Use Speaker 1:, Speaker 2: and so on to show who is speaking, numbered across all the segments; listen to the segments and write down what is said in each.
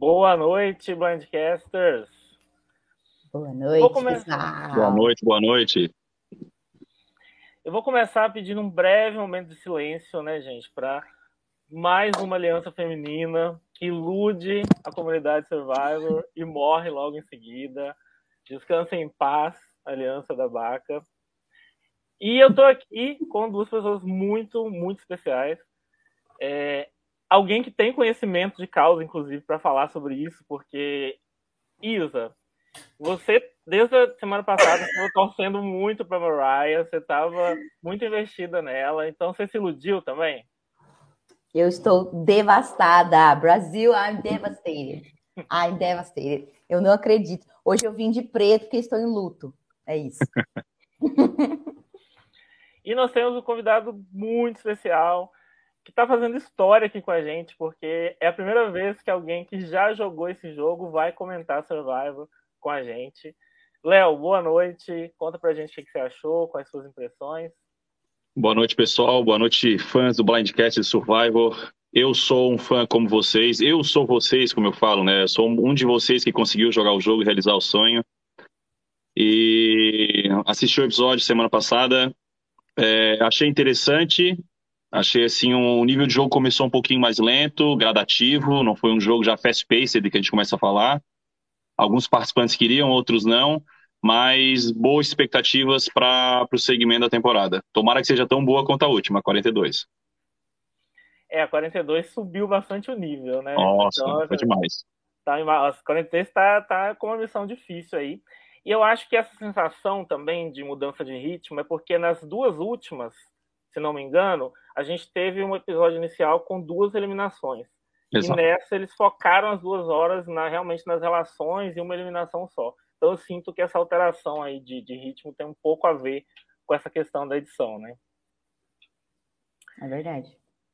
Speaker 1: Boa noite, Blindcasters.
Speaker 2: Boa noite, come... pessoal.
Speaker 3: Boa noite, boa noite.
Speaker 1: Eu vou começar pedindo um breve momento de silêncio, né, gente, para mais uma aliança feminina que ilude a comunidade Survivor e morre logo em seguida. Descansa em paz, Aliança da Baca. E eu tô aqui com duas pessoas muito, muito especiais. É, alguém que tem conhecimento de causa, inclusive, para falar sobre isso, porque, Isa, você, desde a semana passada, estava torcendo muito para Mariah, você estava muito investida nela, então você se iludiu também?
Speaker 2: Eu estou devastada. Brasil, I'm devastated. I'm devastated. Eu não acredito. Hoje eu vim de preto porque estou em luto. É isso.
Speaker 1: e nós temos um convidado muito especial que está fazendo história aqui com a gente, porque é a primeira vez que alguém que já jogou esse jogo vai comentar Survivor com a gente. Léo, boa noite. Conta pra gente o que você achou, quais suas impressões.
Speaker 3: Boa noite, pessoal. Boa noite, fãs do Blindcast Survivor. Eu sou um fã como vocês. Eu sou vocês, como eu falo, né? Eu sou um de vocês que conseguiu jogar o jogo e realizar o sonho. E assisti o episódio semana passada. É, achei interessante. Achei assim, um, o nível de jogo começou um pouquinho mais lento, gradativo. Não foi um jogo já fast-paced que a gente começa a falar. Alguns participantes queriam, outros não, mas boas expectativas para o segmento da temporada. Tomara que seja tão boa quanto a última, 42.
Speaker 1: É, a 42 subiu bastante o nível, né?
Speaker 3: Nossa, então, foi demais.
Speaker 1: Tá, a 43 está tá com uma missão difícil aí. E eu acho que essa sensação também de mudança de ritmo é porque nas duas últimas, se não me engano, a gente teve um episódio inicial com duas eliminações. Exato. E nessa eles focaram as duas horas na, realmente nas relações e uma eliminação só. Então eu sinto que essa alteração aí de, de ritmo tem um pouco a ver com essa questão da edição, né?
Speaker 2: É verdade.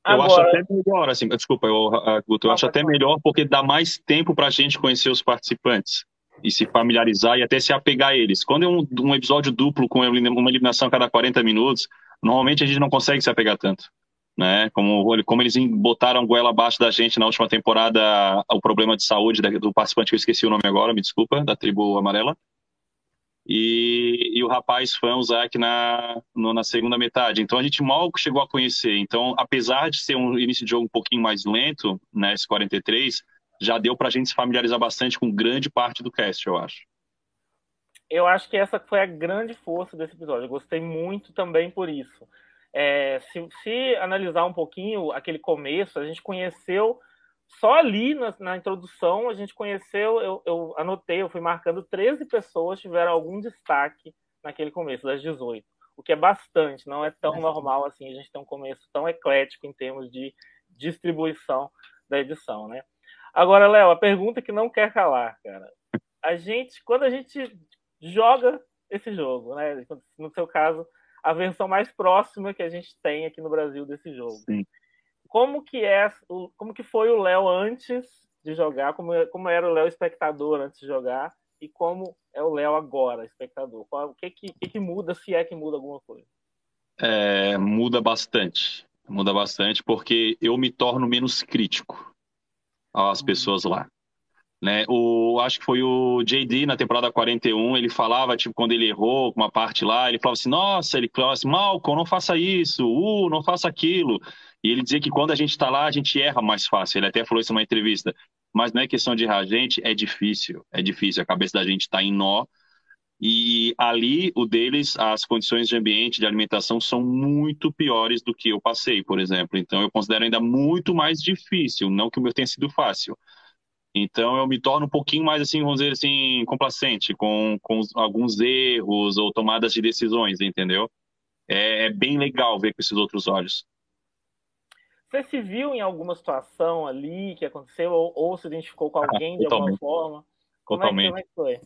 Speaker 3: Eu Agora... acho até melhor, assim, desculpa, eu, Guto, eu acho até melhor porque dá mais tempo para a gente conhecer os participantes e se familiarizar e até se apegar a eles. Quando é um, um episódio duplo com uma eliminação a cada 40 minutos, normalmente a gente não consegue se apegar tanto né? Como, como eles botaram goela abaixo da gente na última temporada, o problema de saúde do participante que eu esqueci o nome agora, me desculpa, da tribo amarela. E, e o rapaz fã, o Zac, na, no, na segunda metade. Então a gente mal chegou a conhecer. Então, apesar de ser um início de jogo um pouquinho mais lento, né, esse 43, já deu pra gente se familiarizar bastante com grande parte do cast, eu acho.
Speaker 1: Eu acho que essa foi a grande força desse episódio. Eu gostei muito também por isso é, se, se, analisar um pouquinho aquele começo, a gente conheceu só ali na, na introdução, a gente conheceu, eu, eu, anotei, eu fui marcando 13 pessoas tiveram algum destaque naquele começo, das 18, o que é bastante, não é tão normal assim a gente ter um começo tão eclético em termos de distribuição da edição, né? Agora, Léo, a pergunta que não quer calar, cara. A gente, quando a gente joga esse jogo, né? No seu caso, a versão mais próxima que a gente tem aqui no Brasil desse jogo.
Speaker 3: Sim.
Speaker 1: Como que é, como que foi o Léo antes de jogar, como, como era o Léo espectador antes de jogar e como é o Léo agora espectador? o que que, que que muda, se é que muda alguma coisa?
Speaker 3: É, muda bastante, muda bastante porque eu me torno menos crítico às uhum. pessoas lá. Né? O, acho que foi o JD na temporada 41, ele falava, tipo, quando ele errou uma parte lá, ele falava assim, nossa, ele falava assim, Malcolm, não faça isso, uh, não faça aquilo. E ele dizia que quando a gente está lá, a gente erra mais fácil. Ele até falou isso numa entrevista. Mas não é questão de errar, gente, é difícil, é difícil. A cabeça da gente está em nó. E ali, o deles, as condições de ambiente, de alimentação, são muito piores do que eu passei, por exemplo. Então, eu considero ainda muito mais difícil, não que o meu tenha sido fácil. Então eu me torno um pouquinho mais assim, vamos dizer assim, complacente com, com alguns erros ou tomadas de decisões, entendeu? É, é bem legal ver com esses outros olhos.
Speaker 1: Você se viu em alguma situação ali que aconteceu ou, ou se identificou com alguém ah, de alguma forma?
Speaker 3: Como totalmente. É, como é que foi?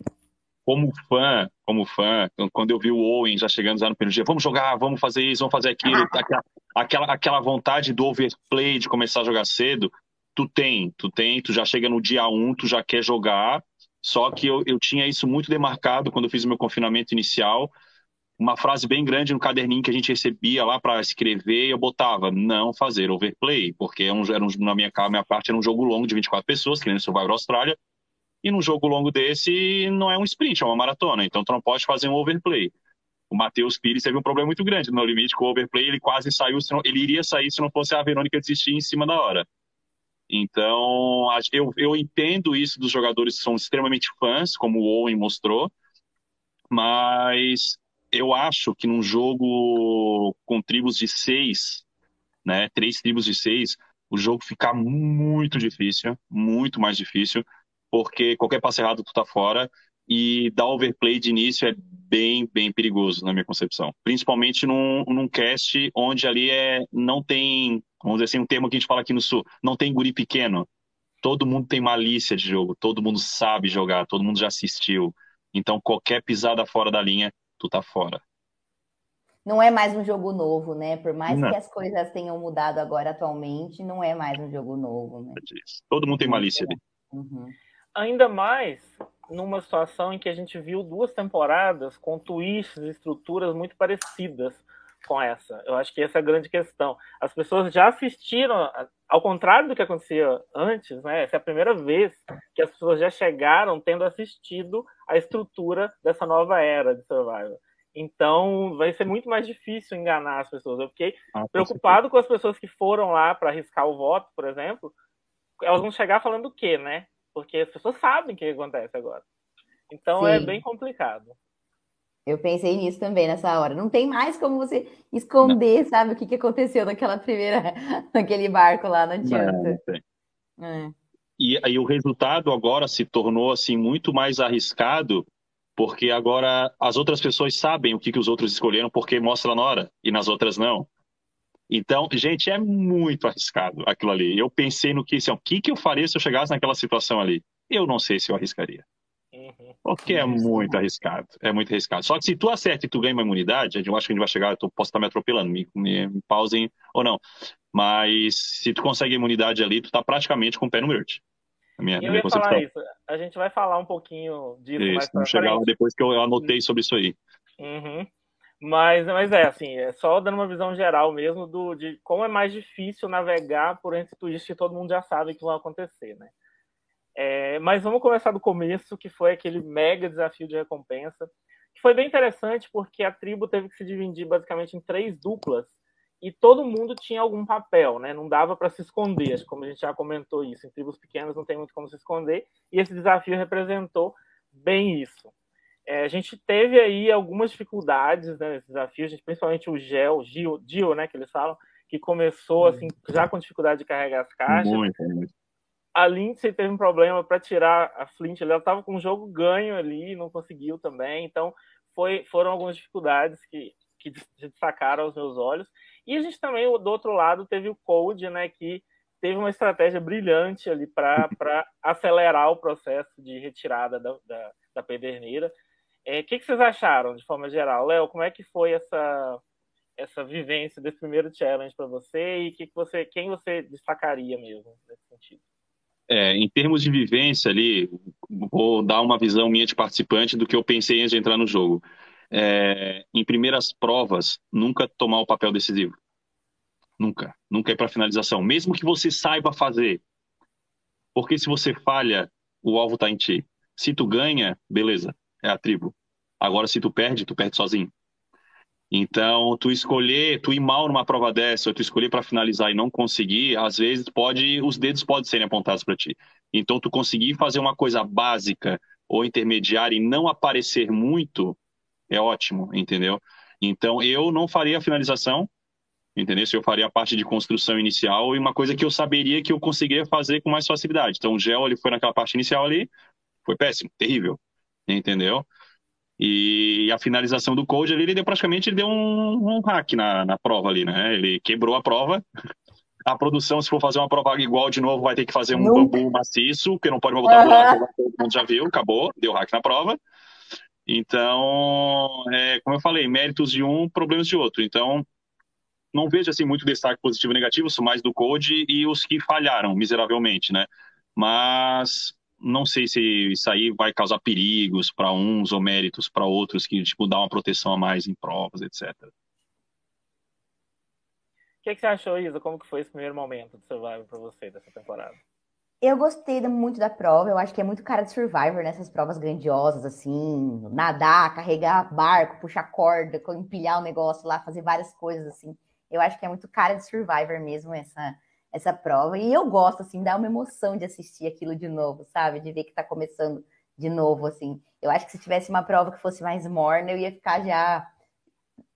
Speaker 3: Como fã, como fã, quando eu vi o Owen já chegando já no primeiro dia, vamos jogar, vamos fazer isso, vamos fazer aquilo, aquela, aquela, aquela vontade do overplay de começar a jogar cedo, tu tem, tu tem, tu já chega no dia 1, tu já quer jogar. Só que eu, eu tinha isso muito demarcado quando eu fiz o meu confinamento inicial. uma frase bem grande no caderninho que a gente recebia lá para escrever, eu botava não fazer overplay, porque é um, era um, na minha, minha parte era um jogo longo de 24 pessoas, que nem no Survivor Austrália, e num jogo longo desse não é um sprint, é uma maratona, então tu não pode fazer um overplay. O Matheus Pires teve um problema muito grande no limite com o overplay, ele quase saiu, ele iria sair se não fosse a Verônica desistir em cima da hora. Então, eu, eu entendo isso dos jogadores que são extremamente fãs, como o Owen mostrou, mas eu acho que num jogo com tribos de seis, né, três tribos de seis, o jogo fica muito difícil, muito mais difícil, porque qualquer passe errado tu tá fora e dar overplay de início é bem, bem perigoso na minha concepção. Principalmente num, num cast onde ali é, não tem, vamos dizer assim, um termo que a gente fala aqui no Sul, não tem guri pequeno. Todo mundo tem malícia de jogo, todo mundo sabe jogar, todo mundo já assistiu. Então qualquer pisada fora da linha tu tá fora.
Speaker 2: Não é mais um jogo novo, né? Por mais não. que as coisas tenham mudado agora atualmente, não é mais um jogo novo, né?
Speaker 3: Todo mundo tem malícia ali.
Speaker 1: Uhum. Ainda mais numa situação em que a gente viu duas temporadas com twists e estruturas muito parecidas com essa. Eu acho que essa é a grande questão. As pessoas já assistiram, ao contrário do que acontecia antes, né? Essa é a primeira vez que as pessoas já chegaram tendo assistido a estrutura dessa nova era de Survivor. Então, vai ser muito mais difícil enganar as pessoas. Eu fiquei ah, preocupado com as pessoas que foram lá para arriscar o voto, por exemplo. Elas vão chegar falando o quê, né? Porque as pessoas sabem o que acontece agora. Então, é Sim. é bem complicado.
Speaker 2: Eu pensei nisso também nessa hora. Não tem mais como você esconder, não. sabe, o que, que aconteceu naquela primeira, naquele barco lá, não adianta.
Speaker 3: Não, é. E aí o resultado agora se tornou assim muito mais arriscado, porque agora as outras pessoas sabem o que, que os outros escolheram, porque mostra na hora, e nas outras não. Então, gente, é muito arriscado aquilo ali. Eu pensei no que, assim, o que, que eu faria se eu chegasse naquela situação ali? Eu não sei se eu arriscaria. Uhum. Porque é muito arriscado. É muito arriscado. Só que se tu acerta e tu ganha uma imunidade, eu acho que a gente vai chegar, eu posso estar me atropelando, me, me, me pausem ou não. Mas se tu consegue a imunidade ali, tu tá praticamente com o pé no merge.
Speaker 1: A minha, eu minha ia falar isso. A gente vai falar um pouquinho disso isso, mais
Speaker 3: pra chegar depois que eu anotei sobre isso aí.
Speaker 1: Uhum. Mas, mas é assim, é só dando uma visão geral mesmo do, de como é mais difícil navegar por entre twists que todo mundo já sabe que vão acontecer, né? É, mas vamos começar do começo, que foi aquele mega desafio de recompensa, que foi bem interessante porque a tribo teve que se dividir basicamente em três duplas e todo mundo tinha algum papel, né? Não dava para se esconder, como a gente já comentou isso. Em tribos pequenas não tem muito como se esconder e esse desafio representou bem isso. É, a gente teve aí algumas dificuldades né, nesse desafio, gente, principalmente o Gel, Gil, Gil, né, que eles falam, que começou assim já com dificuldade de carregar as caixas. Muito, muito a Lindsay teve um problema para tirar a Flint, ela estava com o jogo ganho ali, não conseguiu também, então foi, foram algumas dificuldades que, que destacaram aos meus olhos. E a gente também, do outro lado, teve o Code, né, que teve uma estratégia brilhante ali para acelerar o processo de retirada da, da, da pederneira. O é, que, que vocês acharam, de forma geral? Léo, como é que foi essa, essa vivência desse primeiro challenge para você e que que você, quem você destacaria mesmo nesse sentido?
Speaker 3: É, em termos de vivência ali, vou dar uma visão minha de participante do que eu pensei antes de entrar no jogo. É, em primeiras provas, nunca tomar o papel decisivo. Nunca. Nunca ir para finalização. Mesmo que você saiba fazer. Porque se você falha, o alvo está em ti. Se tu ganha, beleza, é a tribo. Agora, se tu perde, tu perde sozinho. Então, tu escolher, tu ir mal numa prova dessa, ou tu escolher para finalizar e não conseguir, às vezes pode, os dedos podem serem apontados para ti. Então, tu conseguir fazer uma coisa básica ou intermediária e não aparecer muito, é ótimo, entendeu? Então, eu não faria a finalização, entendeu? Se eu faria a parte de construção inicial e uma coisa que eu saberia que eu conseguiria fazer com mais facilidade. Então, o gel, ele foi naquela parte inicial ali, foi péssimo, terrível, entendeu? E a finalização do code ali, ele deu praticamente ele deu um, um hack na, na prova ali, né? Ele quebrou a prova. A produção, se for fazer uma prova igual de novo, vai ter que fazer um bambu maciço, porque não pode botar uhum. lá, todo mundo já viu, acabou, deu hack na prova. Então, é, como eu falei, méritos de um, problemas de outro. Então, não vejo assim muito destaque positivo e negativo, são mais do code e os que falharam miseravelmente, né? Mas não sei se isso aí vai causar perigos para uns ou méritos para outros que tipo dá uma proteção a mais em provas, etc. O
Speaker 1: que, que, você achou, Isa? Como que foi esse primeiro momento do Survivor para você dessa temporada?
Speaker 2: Eu gostei muito da prova, eu acho que é muito cara de Survivor nessas provas grandiosas, assim, nadar, carregar barco, puxar corda, empilhar o negócio lá, fazer várias coisas, assim. Eu acho que é muito cara de Survivor mesmo essa, essa prova. E eu gosto, assim, dá uma emoção de assistir aquilo de novo, sabe? De ver que tá começando de novo, assim. Eu acho que se tivesse uma prova que fosse mais morna, eu ia ficar já,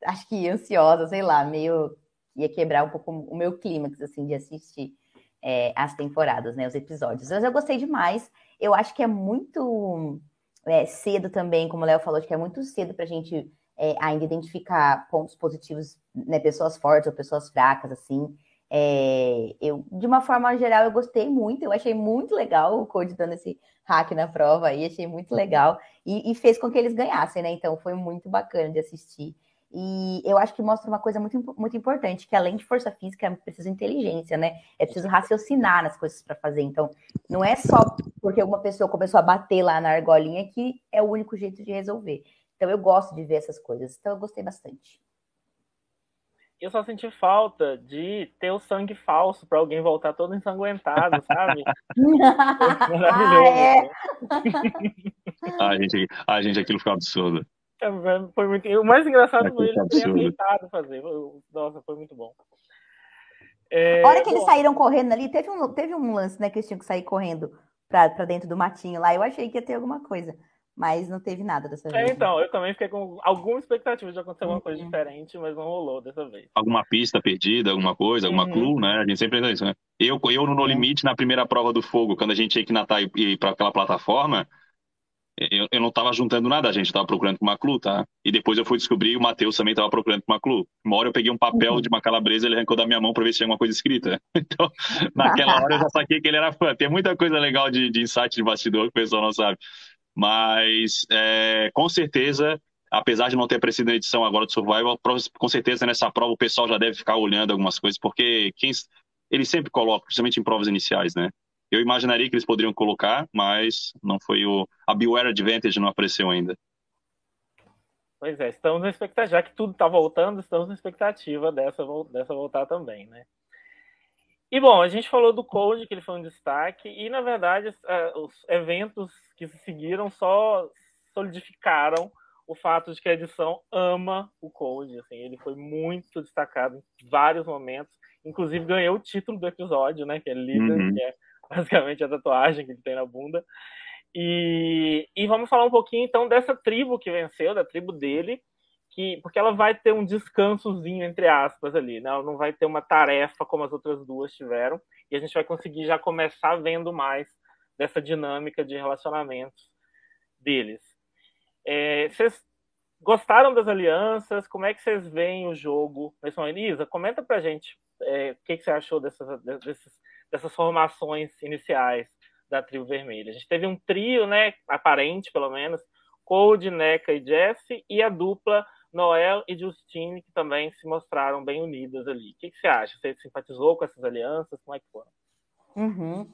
Speaker 2: acho que ansiosa, sei lá, meio. ia quebrar um pouco o meu clímax, assim, de assistir é, as temporadas, né, os episódios. Mas eu gostei demais. Eu acho que é muito é, cedo também, como o Léo falou, acho que é muito cedo para a gente é, ainda identificar pontos positivos, né, pessoas fortes ou pessoas fracas, assim. É, eu, de uma forma geral, eu gostei muito, eu achei muito legal o Code dando esse hack na prova aí, achei muito legal, e, e fez com que eles ganhassem, né? Então foi muito bacana de assistir. E eu acho que mostra uma coisa muito, muito importante, que além de força física, é preciso inteligência, né? É preciso raciocinar nas coisas para fazer. Então, não é só porque uma pessoa começou a bater lá na argolinha que é o único jeito de resolver. Então, eu gosto de ver essas coisas. Então, eu gostei bastante.
Speaker 1: Eu só senti falta de ter o sangue falso para alguém voltar todo ensanguentado, sabe?
Speaker 3: Maravilhoso. Ah, é? a, gente, a gente, aquilo ficou absurdo.
Speaker 1: Foi muito... O mais engraçado foi ele ter aceitado fazer. Nossa, foi muito bom.
Speaker 2: É... A hora que bom... eles saíram correndo ali, teve um, teve um lance, né, que eles tinham que sair correndo para dentro do matinho lá. Eu achei que ia ter alguma coisa, mas não teve nada dessa vez.
Speaker 1: É, então, eu também fiquei com alguma expectativa de acontecer alguma coisa uhum. diferente, mas não rolou dessa vez.
Speaker 3: Alguma pista perdida, alguma coisa, alguma uhum. clue, né? A gente sempre pensa isso, né? Eu, eu no No Limite, na primeira prova do fogo, quando a gente tinha que natar e ir para aquela plataforma, eu, eu não estava juntando nada, a gente estava procurando com uma clu, tá? E depois eu fui descobrir e o Matheus também estava procurando com uma clu. Uma hora eu peguei um papel uhum. de uma calabresa, ele arrancou da minha mão para ver se tinha alguma coisa escrita. Então, naquela hora eu já saquei que ele era fã. Tem muita coisa legal de, de insight de bastidor que o pessoal não sabe. Mas, é, com certeza, apesar de não ter aparecido na edição agora do Survival, com certeza nessa prova o pessoal já deve ficar olhando algumas coisas, porque quem, eles sempre colocam, principalmente em provas iniciais, né? Eu imaginaria que eles poderiam colocar, mas não foi o. A Beware Advantage não apareceu ainda.
Speaker 1: Pois é, estamos na expectativa, já que tudo está voltando, estamos na expectativa dessa, dessa voltar também, né? E bom, a gente falou do Code, que ele foi um destaque, e na verdade os eventos que se seguiram só solidificaram o fato de que a edição ama o Code, assim, ele foi muito destacado em vários momentos, inclusive ganhou o título do episódio, né, que é líder, uhum. que é basicamente a tatuagem que ele tem na bunda. E, e vamos falar um pouquinho então dessa tribo que venceu, da tribo dele, que porque ela vai ter um descansozinho entre aspas ali, né? Ela não vai ter uma tarefa como as outras duas tiveram, e a gente vai conseguir já começar vendo mais dessa dinâmica de relacionamentos deles. É, vocês gostaram das alianças? Como é que vocês veem o jogo? Isa, comenta pra gente é, o que, que, você achou dessas, desses dessas formações iniciais da tribo vermelha. A gente teve um trio, né, aparente pelo menos, Cold, Neca e Jesse, e a dupla Noel e Justine, que também se mostraram bem unidas ali. O que, que você acha? Você simpatizou com essas alianças? Como é que foi?
Speaker 2: Uhum.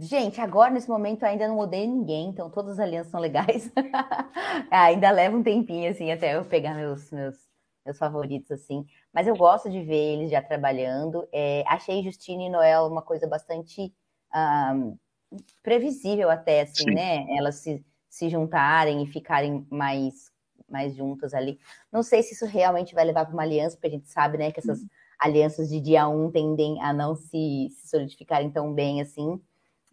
Speaker 2: Gente, agora nesse momento ainda não odeio ninguém, então todas as alianças são legais. ainda leva um tempinho assim até eu pegar meus, meus, meus favoritos assim. Mas eu gosto de ver eles já trabalhando. É, achei Justine e Noel uma coisa bastante um, previsível até, assim, Sim. né? Elas se, se juntarem e ficarem mais, mais juntas ali. Não sei se isso realmente vai levar para uma aliança, porque a gente sabe, né, que essas uhum. alianças de dia um tendem a não se, se solidificarem tão bem assim.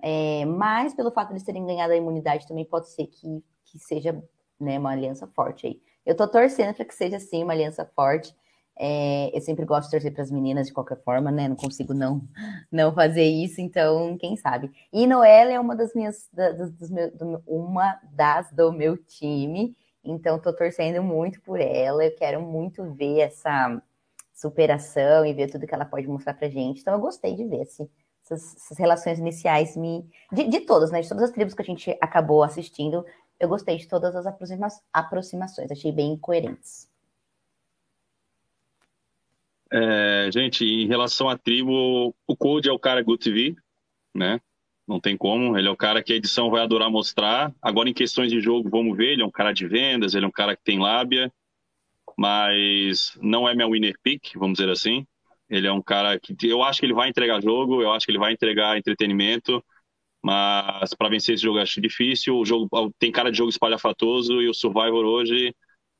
Speaker 2: É, mas pelo fato de eles terem ganhado a imunidade, também pode ser que, que seja né, uma aliança forte aí. Eu tô torcendo para que seja assim uma aliança forte. É, eu sempre gosto de torcer para as meninas de qualquer forma, né? Não consigo não, não fazer isso, então quem sabe. E Noela é uma das minhas, da, dos, dos meu, do, uma das do meu time, então estou torcendo muito por ela. Eu quero muito ver essa superação e ver tudo que ela pode mostrar para gente. Então eu gostei de ver assim, essas, essas, relações iniciais me de, de todas, né? De todas as tribos que a gente acabou assistindo, eu gostei de todas as aproxima aproximações. Achei bem coerentes.
Speaker 3: É, gente, em relação à tribo, o Code é o cara Good TV, né? Não tem como. Ele é o cara que a edição vai adorar mostrar. Agora, em questões de jogo, vamos ver. Ele é um cara de vendas, ele é um cara que tem lábia, mas não é meu winner pick, vamos dizer assim. Ele é um cara que eu acho que ele vai entregar jogo, eu acho que ele vai entregar entretenimento, mas para vencer esse jogo eu acho difícil. O jogo tem cara de jogo espalhafatoso e o Survivor hoje,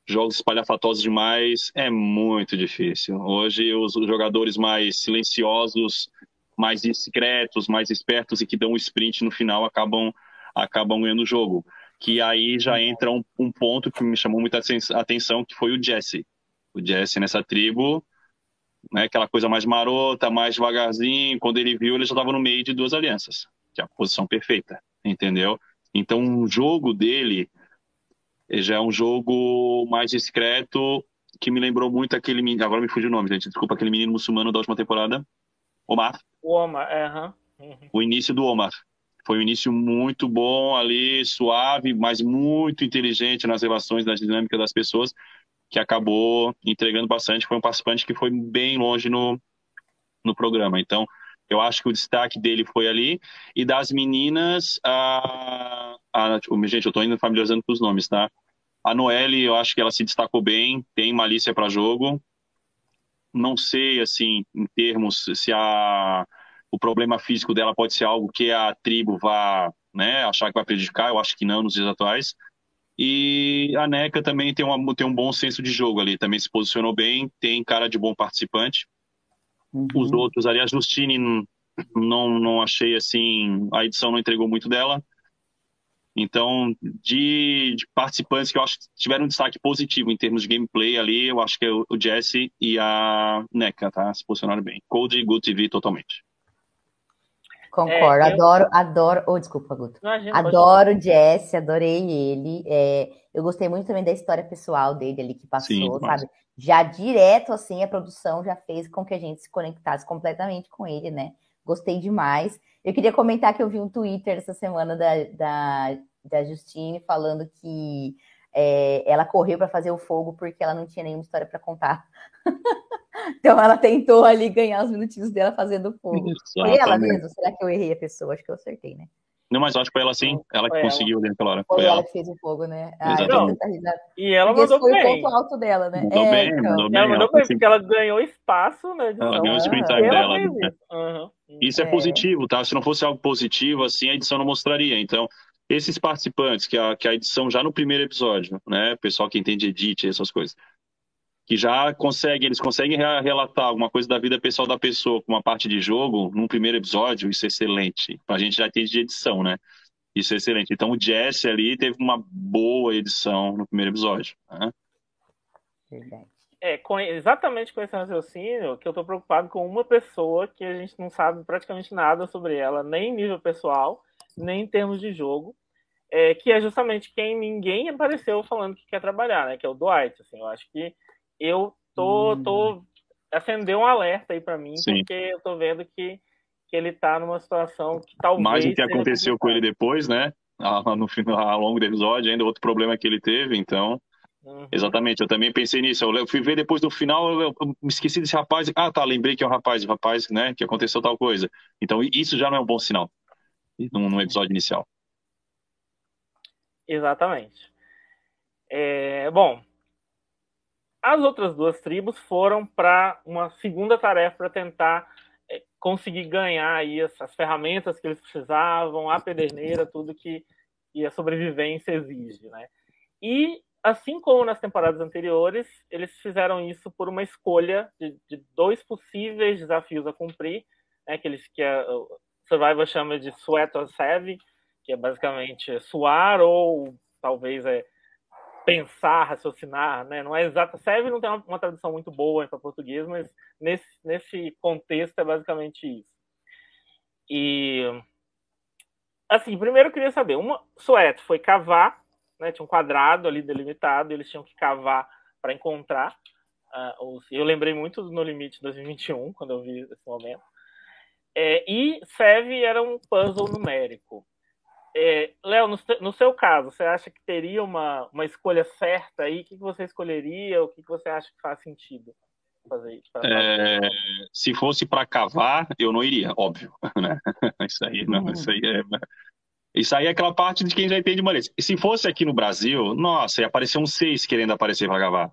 Speaker 3: jogos espalhafatosos demais, é muito difícil. Hoje os jogadores mais silenciosos mais discretos, mais espertos e que dão um sprint no final acabam, acabam ganhando o jogo. Que aí já entra um, um ponto que me chamou muita atenção, que foi o Jesse. O Jesse nessa tribo, né, aquela coisa mais marota, mais devagarzinho. Quando ele viu, ele já estava no meio de duas alianças, que é a posição perfeita, entendeu? Então, o jogo dele já é um jogo mais discreto, que me lembrou muito aquele menino. Agora me fugiu o nome, gente. Desculpa, aquele menino muçulmano da última temporada. Omar.
Speaker 1: O Omar, é, uhum.
Speaker 3: O início do Omar. Foi um início muito bom ali, suave, mas muito inteligente nas relações, nas dinâmicas das pessoas, que acabou entregando bastante. Foi um participante que foi bem longe no, no programa. Então, eu acho que o destaque dele foi ali. E das meninas, a, a gente, eu estou indo familiarizando com os nomes, tá? A Noelle, eu acho que ela se destacou bem, tem malícia para jogo, não sei, assim, em termos se a, o problema físico dela pode ser algo que a tribo vá né, achar que vai prejudicar, eu acho que não nos dias atuais. E a NECA também tem, uma, tem um bom senso de jogo ali, também se posicionou bem, tem cara de bom participante. Uhum. Os outros ali, a Justine não, não achei assim, a edição não entregou muito dela. Então, de, de, participantes que eu acho que tiveram um destaque positivo em termos de gameplay ali, eu acho que é o, o Jesse e a NECA, tá? Se posicionaram bem. Code e Good TV totalmente.
Speaker 2: Concordo, é, eu... adoro, adoro. Oh, desculpa, Guto. Imagina, adoro o Jesse, adorei ele. É, eu gostei muito também da história pessoal dele ali que passou, Sim, sabe? Já direto, assim, a produção já fez com que a gente se conectasse completamente com ele, né? Gostei demais. Eu queria comentar que eu vi um Twitter essa semana da, da, da Justine falando que é, ela correu para fazer o fogo porque ela não tinha nenhuma história para contar. então ela tentou ali ganhar os minutinhos dela fazendo fogo. Foi ela mesmo? Será que eu errei a pessoa? Acho que eu acertei, né?
Speaker 3: Não, mas acho que foi ela sim. Ela que foi conseguiu ela. naquela hora.
Speaker 2: Foi, foi ela. ela que fez o fogo, né?
Speaker 3: Ah,
Speaker 1: e ela porque mandou
Speaker 2: foi
Speaker 1: bem.
Speaker 2: foi o ponto alto dela, né?
Speaker 3: Mandou
Speaker 2: é,
Speaker 3: bem,
Speaker 2: então.
Speaker 3: mandou bem.
Speaker 1: Ela mandou bem, porque ela ganhou espaço, né?
Speaker 3: Ela ganhou o screen time dela. Né? Uhum. Isso é. é. positivo, tá? Se não fosse algo positivo, assim, a edição não mostraria. Então, esses participantes, que a, que a edição já no primeiro episódio, né? Pessoal que entende edit, essas coisas que já conseguem, eles conseguem relatar alguma coisa da vida pessoal da pessoa com uma parte de jogo num primeiro episódio, isso é excelente. A gente já entende de edição, né? Isso é excelente. Então o Jesse ali teve uma boa edição no primeiro episódio. Né?
Speaker 1: É, com, exatamente com esse raciocínio que eu estou preocupado com uma pessoa que a gente não sabe praticamente nada sobre ela, nem em nível pessoal, nem em termos de jogo, é, que é justamente quem ninguém apareceu falando que quer trabalhar, né? Que é o Dwight. Assim, eu acho que eu tô, hum. tô acendeu um alerta aí para mim, Sim. porque eu tô vendo que que ele está numa situação que talvez.
Speaker 3: Mais o que aconteceu com ele depois, né? No final, ao longo do episódio, ainda outro problema que ele teve, então. Uhum. Exatamente, eu também pensei nisso. Eu fui ver depois do final, eu, me esqueci desse rapaz. Ah, tá, lembrei que é um rapaz, rapaz, né? Que aconteceu tal coisa. Então, isso já não é um bom sinal no episódio inicial.
Speaker 1: Exatamente. É, bom, as outras duas tribos foram para uma segunda tarefa para tentar conseguir ganhar aí as, as, ferramentas que eles precisavam, a pederneira, tudo que, a sobrevivência exige, né? E assim como nas temporadas anteriores, eles fizeram isso por uma escolha de, de dois possíveis desafios a cumprir, né, que eles que a, Survivor chama de sweat or save, que é basicamente suar ou talvez é pensar, raciocinar, né? Não é exato. Serve não tem uma, uma tradução muito boa para português, mas nesse, nesse contexto é basicamente isso. E assim, primeiro eu queria saber, uma Sueto foi cavar, né? Tinha um quadrado ali delimitado, eles tinham que cavar para encontrar. Uh, os, eu lembrei muito do No Limite 2021 quando eu vi esse momento. É, e Seve era um puzzle numérico. É, Léo, no, no, seu caso, você acha que teria uma, uma escolha certa aí? O que, que você escolheria? O que, que você acha que faz sentido? fazer isso.
Speaker 3: É, se fosse para cavar, eu não iria, óbvio. Né? Isso aí não, isso aí é. Isso aí é aquela parte de quem já entende malês. Se fosse aqui no Brasil, nossa, ia aparecer um seis querendo aparecer para cavar.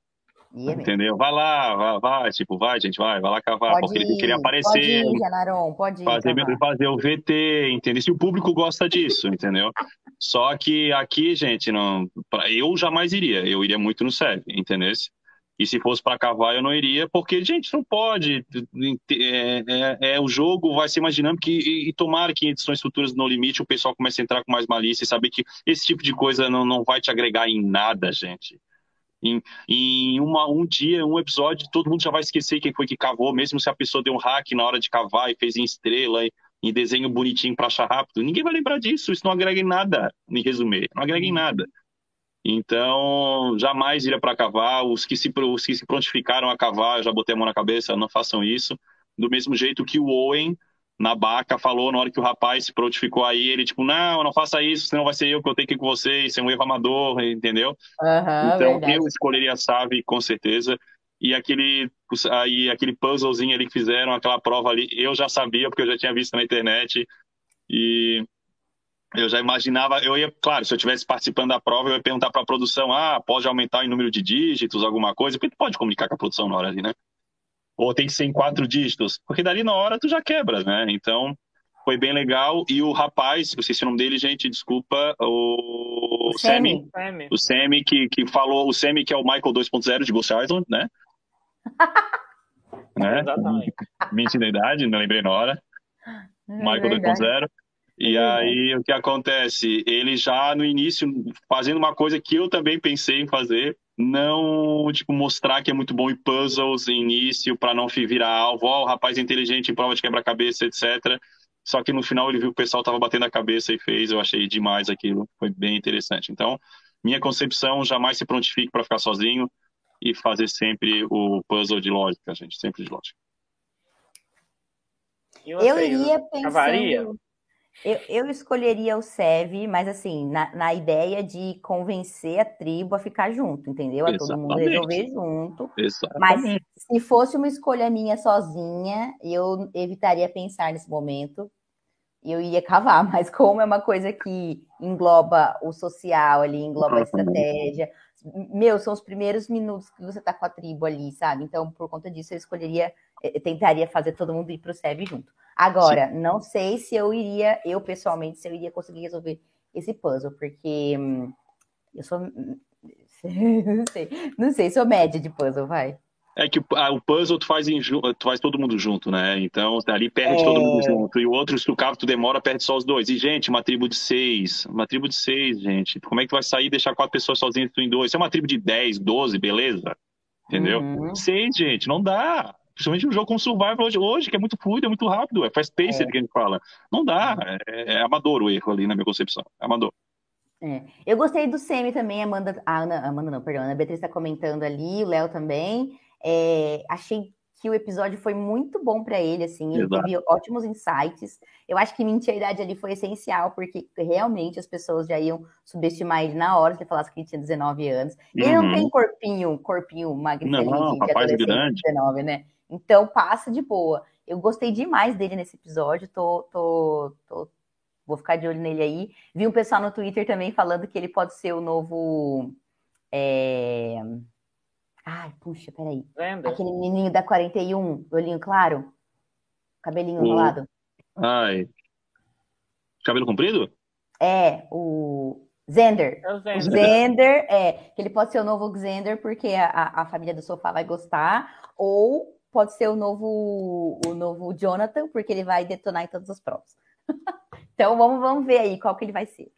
Speaker 3: Yeah, Entendeu? Vai lá, vai, vai, tipo, vai, gente, vai, vai lá cavar, pode porque ele queria aparecer. Pode
Speaker 2: ir, Janaron, pode ir.
Speaker 3: Fazer, fazer o VT, entendeu? Se o público gosta disso, entendeu? Só que aqui, gente, não, eu jamais iria. Eu iria muito no SEV, entendeu? E se fosse para cavar, eu não iria, porque, gente, não pode. É, é, é, o jogo vai ser mais dinâmico e, e tomara que em edições futuras No Limite o pessoal comece a entrar com mais malícia e saber que esse tipo de coisa não, não vai te agregar em nada, gente. Em, em uma, um dia, um episódio, todo mundo já vai esquecer quem foi que cavou, mesmo se a pessoa deu um hack na hora de cavar e fez em estrela, e, em desenho bonitinho para achar rápido. Ninguém vai lembrar disso, isso não agrega em nada, em resumir, não agrega em nada. Então, jamais iria para cavar. Os que, se, os que se prontificaram a cavar, eu já botei a mão na cabeça, não façam isso. Do mesmo jeito que o Owen na Baca falou na hora que o rapaz se prontificou aí, ele tipo, não, não faça isso, senão vai ser eu que eu tenho que ir com vocês, ser um erro amador, entendeu?
Speaker 2: Uhum,
Speaker 3: então verdade. eu escolheria a Save, com certeza. E aquele, aí, aquele puzzlezinho ali que fizeram, aquela prova ali, eu já sabia, porque eu já tinha visto na internet. E eu já imaginava, eu ia, claro, se eu estivesse participando da prova, eu ia perguntar para a produção, ah, pode aumentar o número de dígitos, alguma coisa, porque tu pode comunicar com a produção na hora ali, né? Ou tem que ser em quatro dígitos, porque dali na hora tu já quebra, né? Então, foi bem legal. E o rapaz, eu esqueci o nome dele, gente, desculpa, o, o Sammy, Sammy. O Sammy que, que falou, o Sammy que é o Michael 2.0 de Ghost Island, né? né? Exatamente. 20 da idade, não lembrei na hora. É Michael 2.0. E é aí, o que acontece? Ele já no início, fazendo uma coisa que eu também pensei em fazer, não tipo mostrar que é muito bom em puzzles em início para não virar alvo, ó, oh, o rapaz é inteligente em prova de quebra-cabeça, etc. Só que no final ele viu que o pessoal estava batendo a cabeça e fez, eu achei demais aquilo, foi bem interessante. Então, minha concepção, jamais se prontifique para ficar sozinho e fazer sempre o puzzle de lógica, gente, sempre de lógica.
Speaker 2: Eu iria pensando... Eu, eu escolheria o SEV, mas assim, na, na, ideia de convencer a tribo a ficar junto, entendeu? A todo mundo resolver junto. Exatamente. Mas se fosse uma escolha minha sozinha, eu evitaria pensar nesse momento. Eu ia cavar, mas como é uma coisa que engloba o social ali, engloba a estratégia. Meu, são os primeiros minutos que você tá com a tribo ali, sabe? Então, por conta disso, eu escolheria, eu eh, tentaria fazer todo mundo ir pro SEV junto. Agora, Sim. não sei se eu iria, eu pessoalmente, se eu iria conseguir resolver esse puzzle, porque hum, eu sou. não sei, não sei, sou média de puzzle, vai.
Speaker 3: É que o puzzle tu faz, em, tu faz todo mundo junto, né? Então, ali perde é... todo mundo junto. E o outro, se o cabo tu demora, perde só os dois. E, gente, uma tribo de seis. Uma tribo de seis, gente. Como é que tu vai sair e deixar quatro pessoas sozinhas tu em dois? Se é uma tribo de dez, doze, beleza? Entendeu? Uhum. Seis, gente, não dá. Principalmente um jogo como Survival hoje, hoje, que é muito fluido, é muito rápido, é fast paced é. que a gente fala. Não dá, é, é, amador o erro ali na minha concepção, é amador.
Speaker 2: É. Eu gostei do Semi também, Amanda, a Ana, Amanda não, perdão, a Ana Beatriz está comentando ali, o Léo também. É, achei que o episódio foi muito bom para ele, assim, ele Exato. teve ótimos insights. Eu acho que mentir a idade ali foi essencial, porque realmente as pessoas já iam subestimar ele na hora, se ele falasse que ele tinha 19 anos. Uhum. Ele não tem corpinho, corpinho magrinho
Speaker 3: não, rapaz grande.
Speaker 2: 19, né? Então passa de boa. Eu gostei demais dele nesse episódio, tô, tô, tô, vou ficar de olho nele aí. Vi um pessoal no Twitter também falando que ele pode ser o novo. É... Ai, puxa, peraí. Lembra? Aquele menininho da 41, olhinho claro, cabelinho enrolado.
Speaker 3: Ai. Cabelo comprido?
Speaker 2: É, o Zender. É o Zender. O Zender, é, que ele pode ser o novo Zender porque a, a família do sofá vai gostar, ou pode ser o novo, o novo Jonathan, porque ele vai detonar em todas as provas. então vamos, vamos ver aí qual que ele vai ser.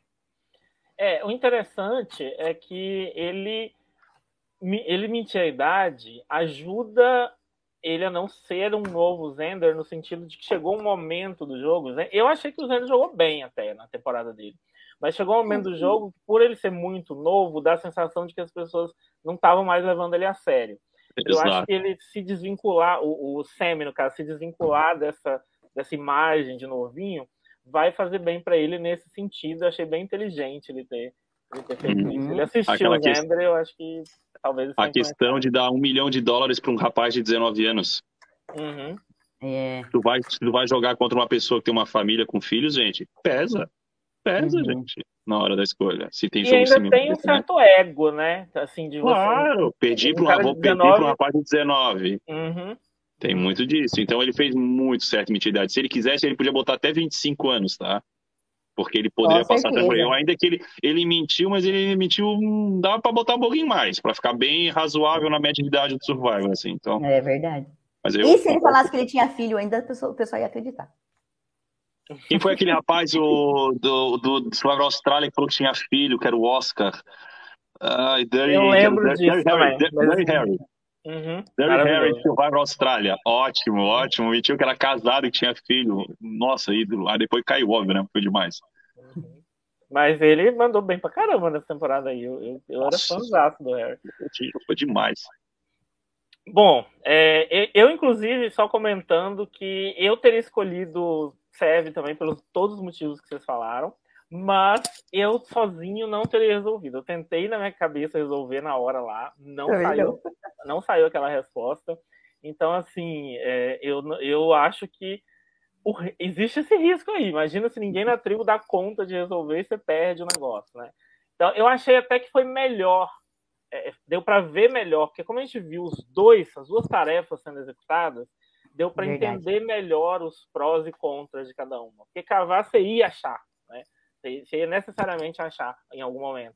Speaker 1: É, o interessante é que ele, ele mentir a idade ajuda ele a não ser um novo Zender no sentido de que chegou um momento do jogo. Né? Eu achei que o Zender jogou bem até na temporada dele. Mas chegou um momento do jogo, por ele ser muito novo, dá a sensação de que as pessoas não estavam mais levando ele a sério. Eu Exato. acho que ele se desvincular, o, o Sammy, no caso, se desvincular dessa, dessa imagem de novinho, vai fazer bem para ele nesse sentido. Eu achei bem inteligente ele ter, ele ter feito uhum. isso. Ele assistiu Aquela o Zender, eu acho que. Talvez
Speaker 3: a questão de dar um milhão de dólares para um rapaz de 19 anos.
Speaker 1: Uhum.
Speaker 2: É.
Speaker 3: Tu vai, tu vai jogar contra uma pessoa que tem uma família com filhos, gente, pesa. Pesa,
Speaker 2: Uhum.
Speaker 3: gente, na hora da escolha. Se tem
Speaker 1: E
Speaker 3: jogo
Speaker 1: ainda tem um certo ego, né? Assim, de você.
Speaker 3: Claro, perdi
Speaker 1: Um
Speaker 3: para um, perder
Speaker 1: 19.
Speaker 3: pra um rapaz de 19.
Speaker 1: Uhum.
Speaker 3: Tem muito disso. Então ele fez muito certo em idade. Se ele quisesse, ele podia botar até 25 anos, tá? Porque ele poderia passar até por aí.
Speaker 2: certeza.
Speaker 3: Eu, ainda que ele, ele mentiu, mas ele mentiu, hum, dava pra botar um pouquinho mais, pra ficar bem razoável na média de idade do Survivor, assim. Então,
Speaker 2: É verdade.
Speaker 3: mas eu,
Speaker 2: E se ele falasse que ele tinha filho ainda, o pessoal, o pessoal ia acreditar.
Speaker 3: Quem foi aquele rapaz o, do, do, do Survivor Austrália que falou que tinha filho, que era o Oscar? Ai, Dirty,
Speaker 1: Eu lembro
Speaker 3: Dirty,
Speaker 1: disso
Speaker 3: Dirty
Speaker 1: também, mas-
Speaker 3: Dirty Harry.
Speaker 1: Uhum.
Speaker 3: Dirty Harry
Speaker 1: Maravilhoso.
Speaker 3: de Survivor Austrália. Ótimo, ótimo. Mentiu que era casado e tinha filho. Nossa, ídolo. Aí depois caiu, óbvio, né? Foi demais.
Speaker 1: Mas ele mandou bem pra caramba nessa temporada aí. Eu, eu, eu era fãzaço do Harry.
Speaker 3: Foi demais.
Speaker 1: Bom, é, eu, inclusive, só comentando que eu teria escolhido Serve também pelos todos os motivos que vocês falaram, mas eu sozinho não teria resolvido. Eu tentei na minha cabeça resolver na hora lá, não saiu, não saiu aquela resposta. Então, assim, é, eu, eu acho que o- existe esse risco aí. Imagina se ninguém na tribo dá conta de resolver e você perde o negócio, né? Então, eu achei até que foi melhor é, deu para ver melhor, porque como a gente viu os dois, as duas tarefas sendo executadas, deu para entender melhor os prós e contras de cada uma. Porque cavar você ia achar? Você você ia necessariamente achar em algum momento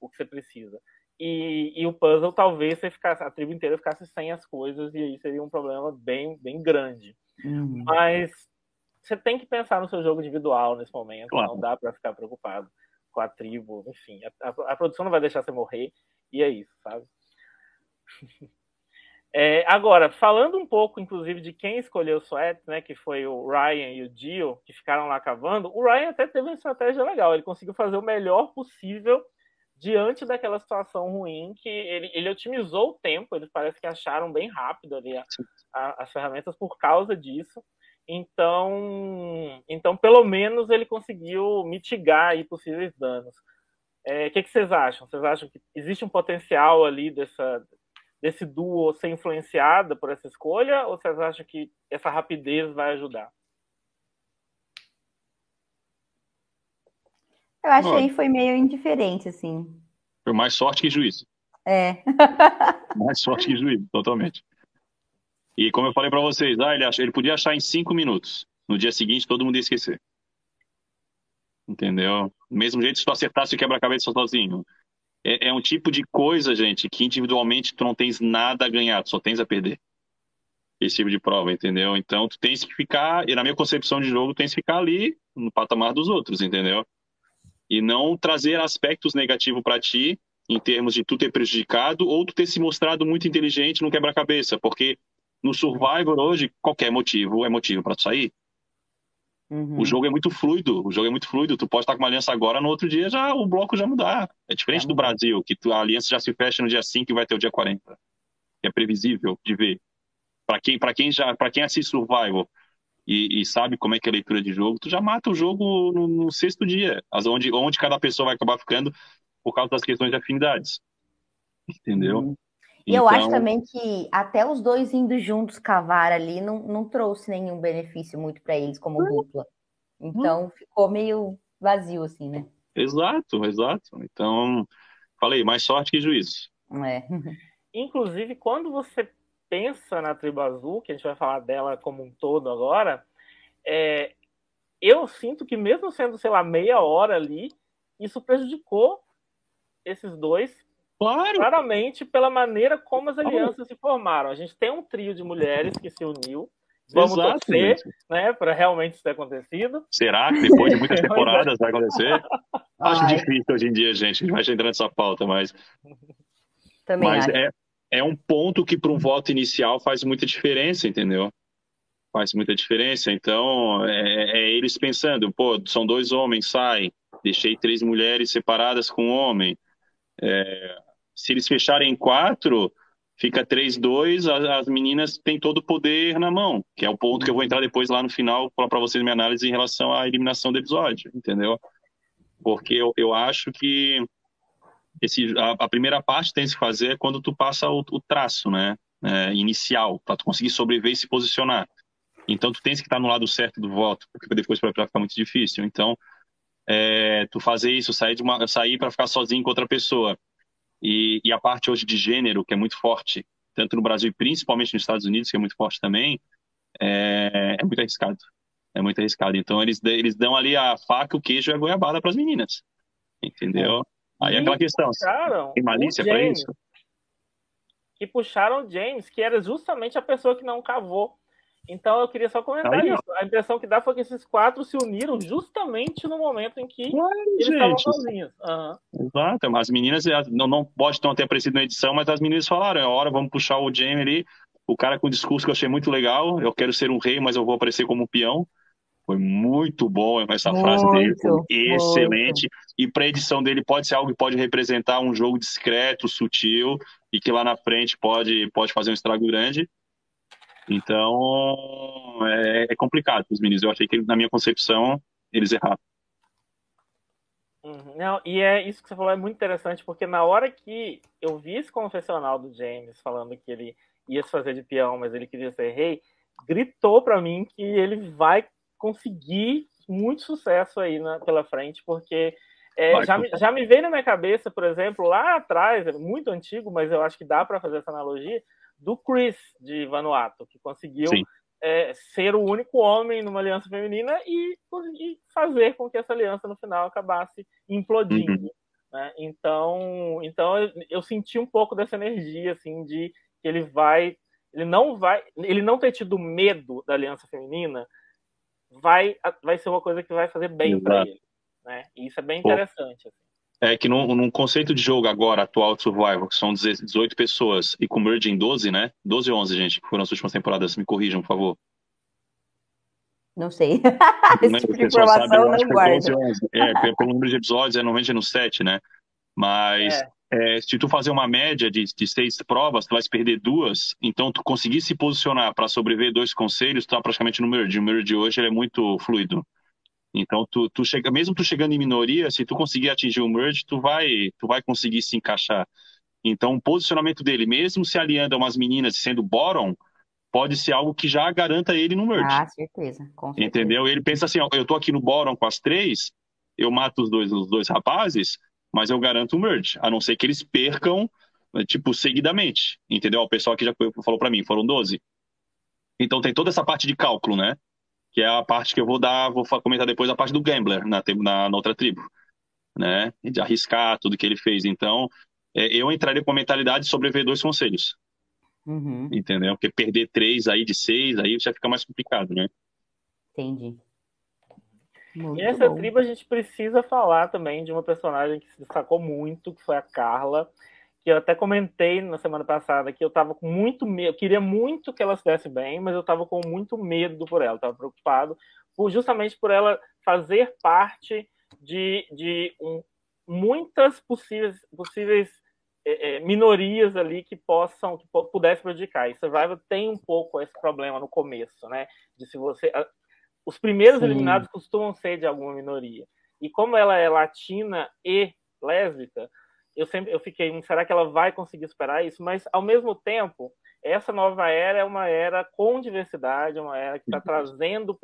Speaker 1: o que você precisa. E, e o puzzle talvez você ficasse, a tribo inteira ficasse sem as coisas e aí seria um problema bem, bem grande.
Speaker 2: Uhum.
Speaker 1: Mas você tem que pensar no seu jogo individual nesse momento.
Speaker 3: Claro.
Speaker 1: Não dá para ficar preocupado com a tribo. Enfim, a, a- a produção não vai deixar você morrer. E é isso, sabe? É, agora, falando um pouco, inclusive, de quem escolheu o Sweat, né, que foi o Ryan e o Dio, que ficaram lá cavando, o Ryan até teve uma estratégia legal. Ele conseguiu fazer o melhor possível diante daquela situação ruim que ele, ele otimizou o tempo. Eles parece que acharam bem rápido ali a- a- as ferramentas por causa disso. Então, então, pelo menos ele conseguiu mitigar aí possíveis danos. É, O que, que vocês acham? Vocês acham que existe um potencial ali dessa, desse duo ser influenciada por essa escolha? Ou vocês acham que essa rapidez vai ajudar?
Speaker 2: Eu achei que foi meio indiferente, assim.
Speaker 3: Foi mais sorte que juízo.
Speaker 2: É.
Speaker 3: Mais sorte que juízo, totalmente. E como eu falei pra vocês, ah, ele, ach- ele podia achar em cinco minutos. No dia seguinte, todo mundo ia esquecer. Entendeu? Do mesmo jeito, se tu acertasse o quebra-cabeça sozinho. É, é um tipo de coisa, gente, que individualmente tu não tens nada a ganhar, tu só tens a perder. Esse tipo de prova, entendeu? Então, tu tens que ficar, e na minha concepção de jogo, tu tens que ficar ali no patamar dos outros, entendeu? E não trazer aspectos negativos pra ti, em termos de tu ter prejudicado ou tu ter se mostrado muito inteligente no quebra-cabeça, porque no Survivor hoje, qualquer motivo é motivo pra tu sair.
Speaker 2: Uhum.
Speaker 3: O jogo é muito fluido, o jogo é muito fluido. Tu pode estar com uma aliança agora, no outro dia já o bloco já mudar. É diferente
Speaker 2: Já
Speaker 3: do. Brasil, que a aliança já se fecha no dia 5 e vai ter o dia 40. Que é previsível de ver. Pra quem, pra quem já, para quem assiste Survival e, e sabe como é que é a leitura de jogo, tu já mata o jogo no, no sexto dia, as- onde, onde cada pessoa vai acabar ficando por causa das questões de afinidades. Entendeu?
Speaker 2: Uhum. E eu acho
Speaker 3: Então,
Speaker 2: também que até os dois indo juntos cavar ali não, não trouxe nenhum benefício muito para eles como dupla. Então ficou meio vazio, assim, né?
Speaker 3: Exato, exato. Então, falei, mais sorte que juízo.
Speaker 2: É.
Speaker 1: Inclusive, quando você pensa na tribo azul, que a gente vai falar dela como um todo agora, é, eu sinto que mesmo sendo, sei lá, meia hora ali, isso prejudicou esses dois
Speaker 3: Claro,
Speaker 1: claramente pela maneira como as alianças se formaram. A gente tem um trio de mulheres que se uniu. Vamos
Speaker 3: exato.
Speaker 1: torcer, né, para realmente isso ter acontecido.
Speaker 3: Será que depois de muitas temporadas vai acontecer? Acho
Speaker 2: Ai,
Speaker 3: difícil hoje em dia, gente. A gente vai entrar nessa pauta, mas,
Speaker 2: também
Speaker 3: mas
Speaker 2: acho.
Speaker 3: é, é um ponto que para um voto inicial faz muita diferença, entendeu? Faz muita diferença. Então, é, é eles pensando, pô, são dois homens, saem. Deixei três mulheres separadas com um homem. É, se eles fecharem em quatro, fica 3-2, as, as meninas têm todo o poder na mão, que é o ponto que eu vou entrar depois lá no final para vocês minha análise em relação à eliminação do episódio, entendeu? Porque eu, eu acho que esse, a, a, primeira parte tem que fazer é quando tu passa o, o traço, né? É, inicial, para tu conseguir sobreviver e se posicionar. Então, tu tens que estar no lado certo do voto, porque depois vai ficar muito difícil. Então, é, tu fazer isso, sair de uma, sair para ficar sozinho com outra pessoa. E, e, a parte hoje de gênero, que é muito forte, tanto no Brasil e principalmente nos Estados Unidos, que é muito forte também, é, é muito arriscado. É muito arriscado. Então, eles, eles dão ali a faca, o queijo e a goiabada para as meninas. Entendeu? É. Aí é aquela questão. Tem malícia para isso?
Speaker 1: Que puxaram o James, que era justamente a pessoa que não cavou. Então eu queria só comentar Aí, isso. A impressão que dá foi que esses quatro se uniram justamente no momento em que eles gente. estavam sozinhos.
Speaker 3: Uhum. Exato, as meninas não, não pode não ter aparecido na edição, mas as meninas falaram: é hora, vamos puxar o Jamie ali. O cara com o discurso que eu achei muito legal. Eu quero ser um rei, mas eu vou aparecer como um peão. Foi muito bom essa muito, frase dele, foi excelente. Muito. E para a edição dele pode ser algo que pode representar um jogo discreto, sutil e que lá na frente pode, pode fazer um estrago grande. Então, é, é complicado os meninos. Eu achei que, na minha concepção, eles erraram.
Speaker 1: Uhum. Não, e é isso que você falou é muito interessante, porque na hora que eu vi esse confessional do James falando que ele ia se fazer de peão, mas ele queria ser rei, gritou para mim que ele vai conseguir muito sucesso aí na, pela frente, porque é, já, me, já me veio na minha cabeça, por exemplo, lá atrás, é muito antigo, mas eu acho que dá para fazer essa analogia, do Chris de Vanuatu, que conseguiu é, ser o único homem numa aliança feminina e, e, fazer com que essa aliança no final acabasse implodindo. Uhum. Né? Então, então eu, eu, senti um pouco dessa energia assim de que ele vai, ele não vai, ele não ter tido medo da aliança feminina vai vai ser uma coisa que vai fazer bem para ele, né? E isso é bem interessante. Assim
Speaker 3: é que num, num, conceito de jogo agora, atual de Survival, que são 18 pessoas, e com Merge em 12, né? 12 ou 11, gente, que foram as últimas temporadas. Me corrijam, por favor.
Speaker 2: Não sei. Esse tipo de informação sabe, não guarda.
Speaker 3: É, pelo número de episódios, é normalmente é no 7, né? Mas é. É, se tu fazer uma média de, de seis provas, tu vai perder duas, então tu conseguir se posicionar para sobreviver dois conselhos, tu tá praticamente no Merge. O Merge hoje é muito fluido. Então, tu, tu chega, mesmo tu chegando em minoria, se tu conseguir atingir o merge, tu vai, tu vai conseguir se encaixar. Então, o posicionamento dele, mesmo se aliando a umas meninas sendo bottom, pode ser algo que já garanta ele no merge.
Speaker 2: Ah, certeza. Com certeza.
Speaker 3: Entendeu? Ele pensa assim, ó, eu tô aqui no bottom com as três, eu mato os dois, os dois rapazes, mas eu garanto o merge, a não ser que eles percam, tipo, seguidamente. Entendeu? O pessoal que já falou para mim, foram 12. Então tem toda essa parte de cálculo, né? Que é a parte que eu vou dar, vou comentar depois a parte do gambler na, na, na outra tribo, né? De arriscar tudo que ele fez. Então, é, eu entraria com a mentalidade de sobreviver dois conselhos. Uhum. Entendeu? Porque perder três aí de seis, aí já fica mais complicado, né?
Speaker 2: Entendi.
Speaker 1: Muito e essa bom. tribo a gente precisa falar também de uma personagem que se destacou muito, que foi a Carla que eu até comentei na semana passada que eu estava com muito medo, eu queria muito que ela se desse bem, mas eu estava com muito medo por ela, estava preocupado por, justamente por ela fazer parte de, de um, muitas possíveis, possíveis é, é, minorias ali que possam, que pudessem prejudicar. E Survivor tem um pouco esse problema no começo, né? De se você. Os primeiros Sim. eliminados costumam ser de alguma minoria. E como ela é latina e lésbica, eu sempre eu fiquei, hum, será que ela vai conseguir superar isso? Mas ao mesmo tempo, essa nova era é uma era com diversidade, uma era que está trazendo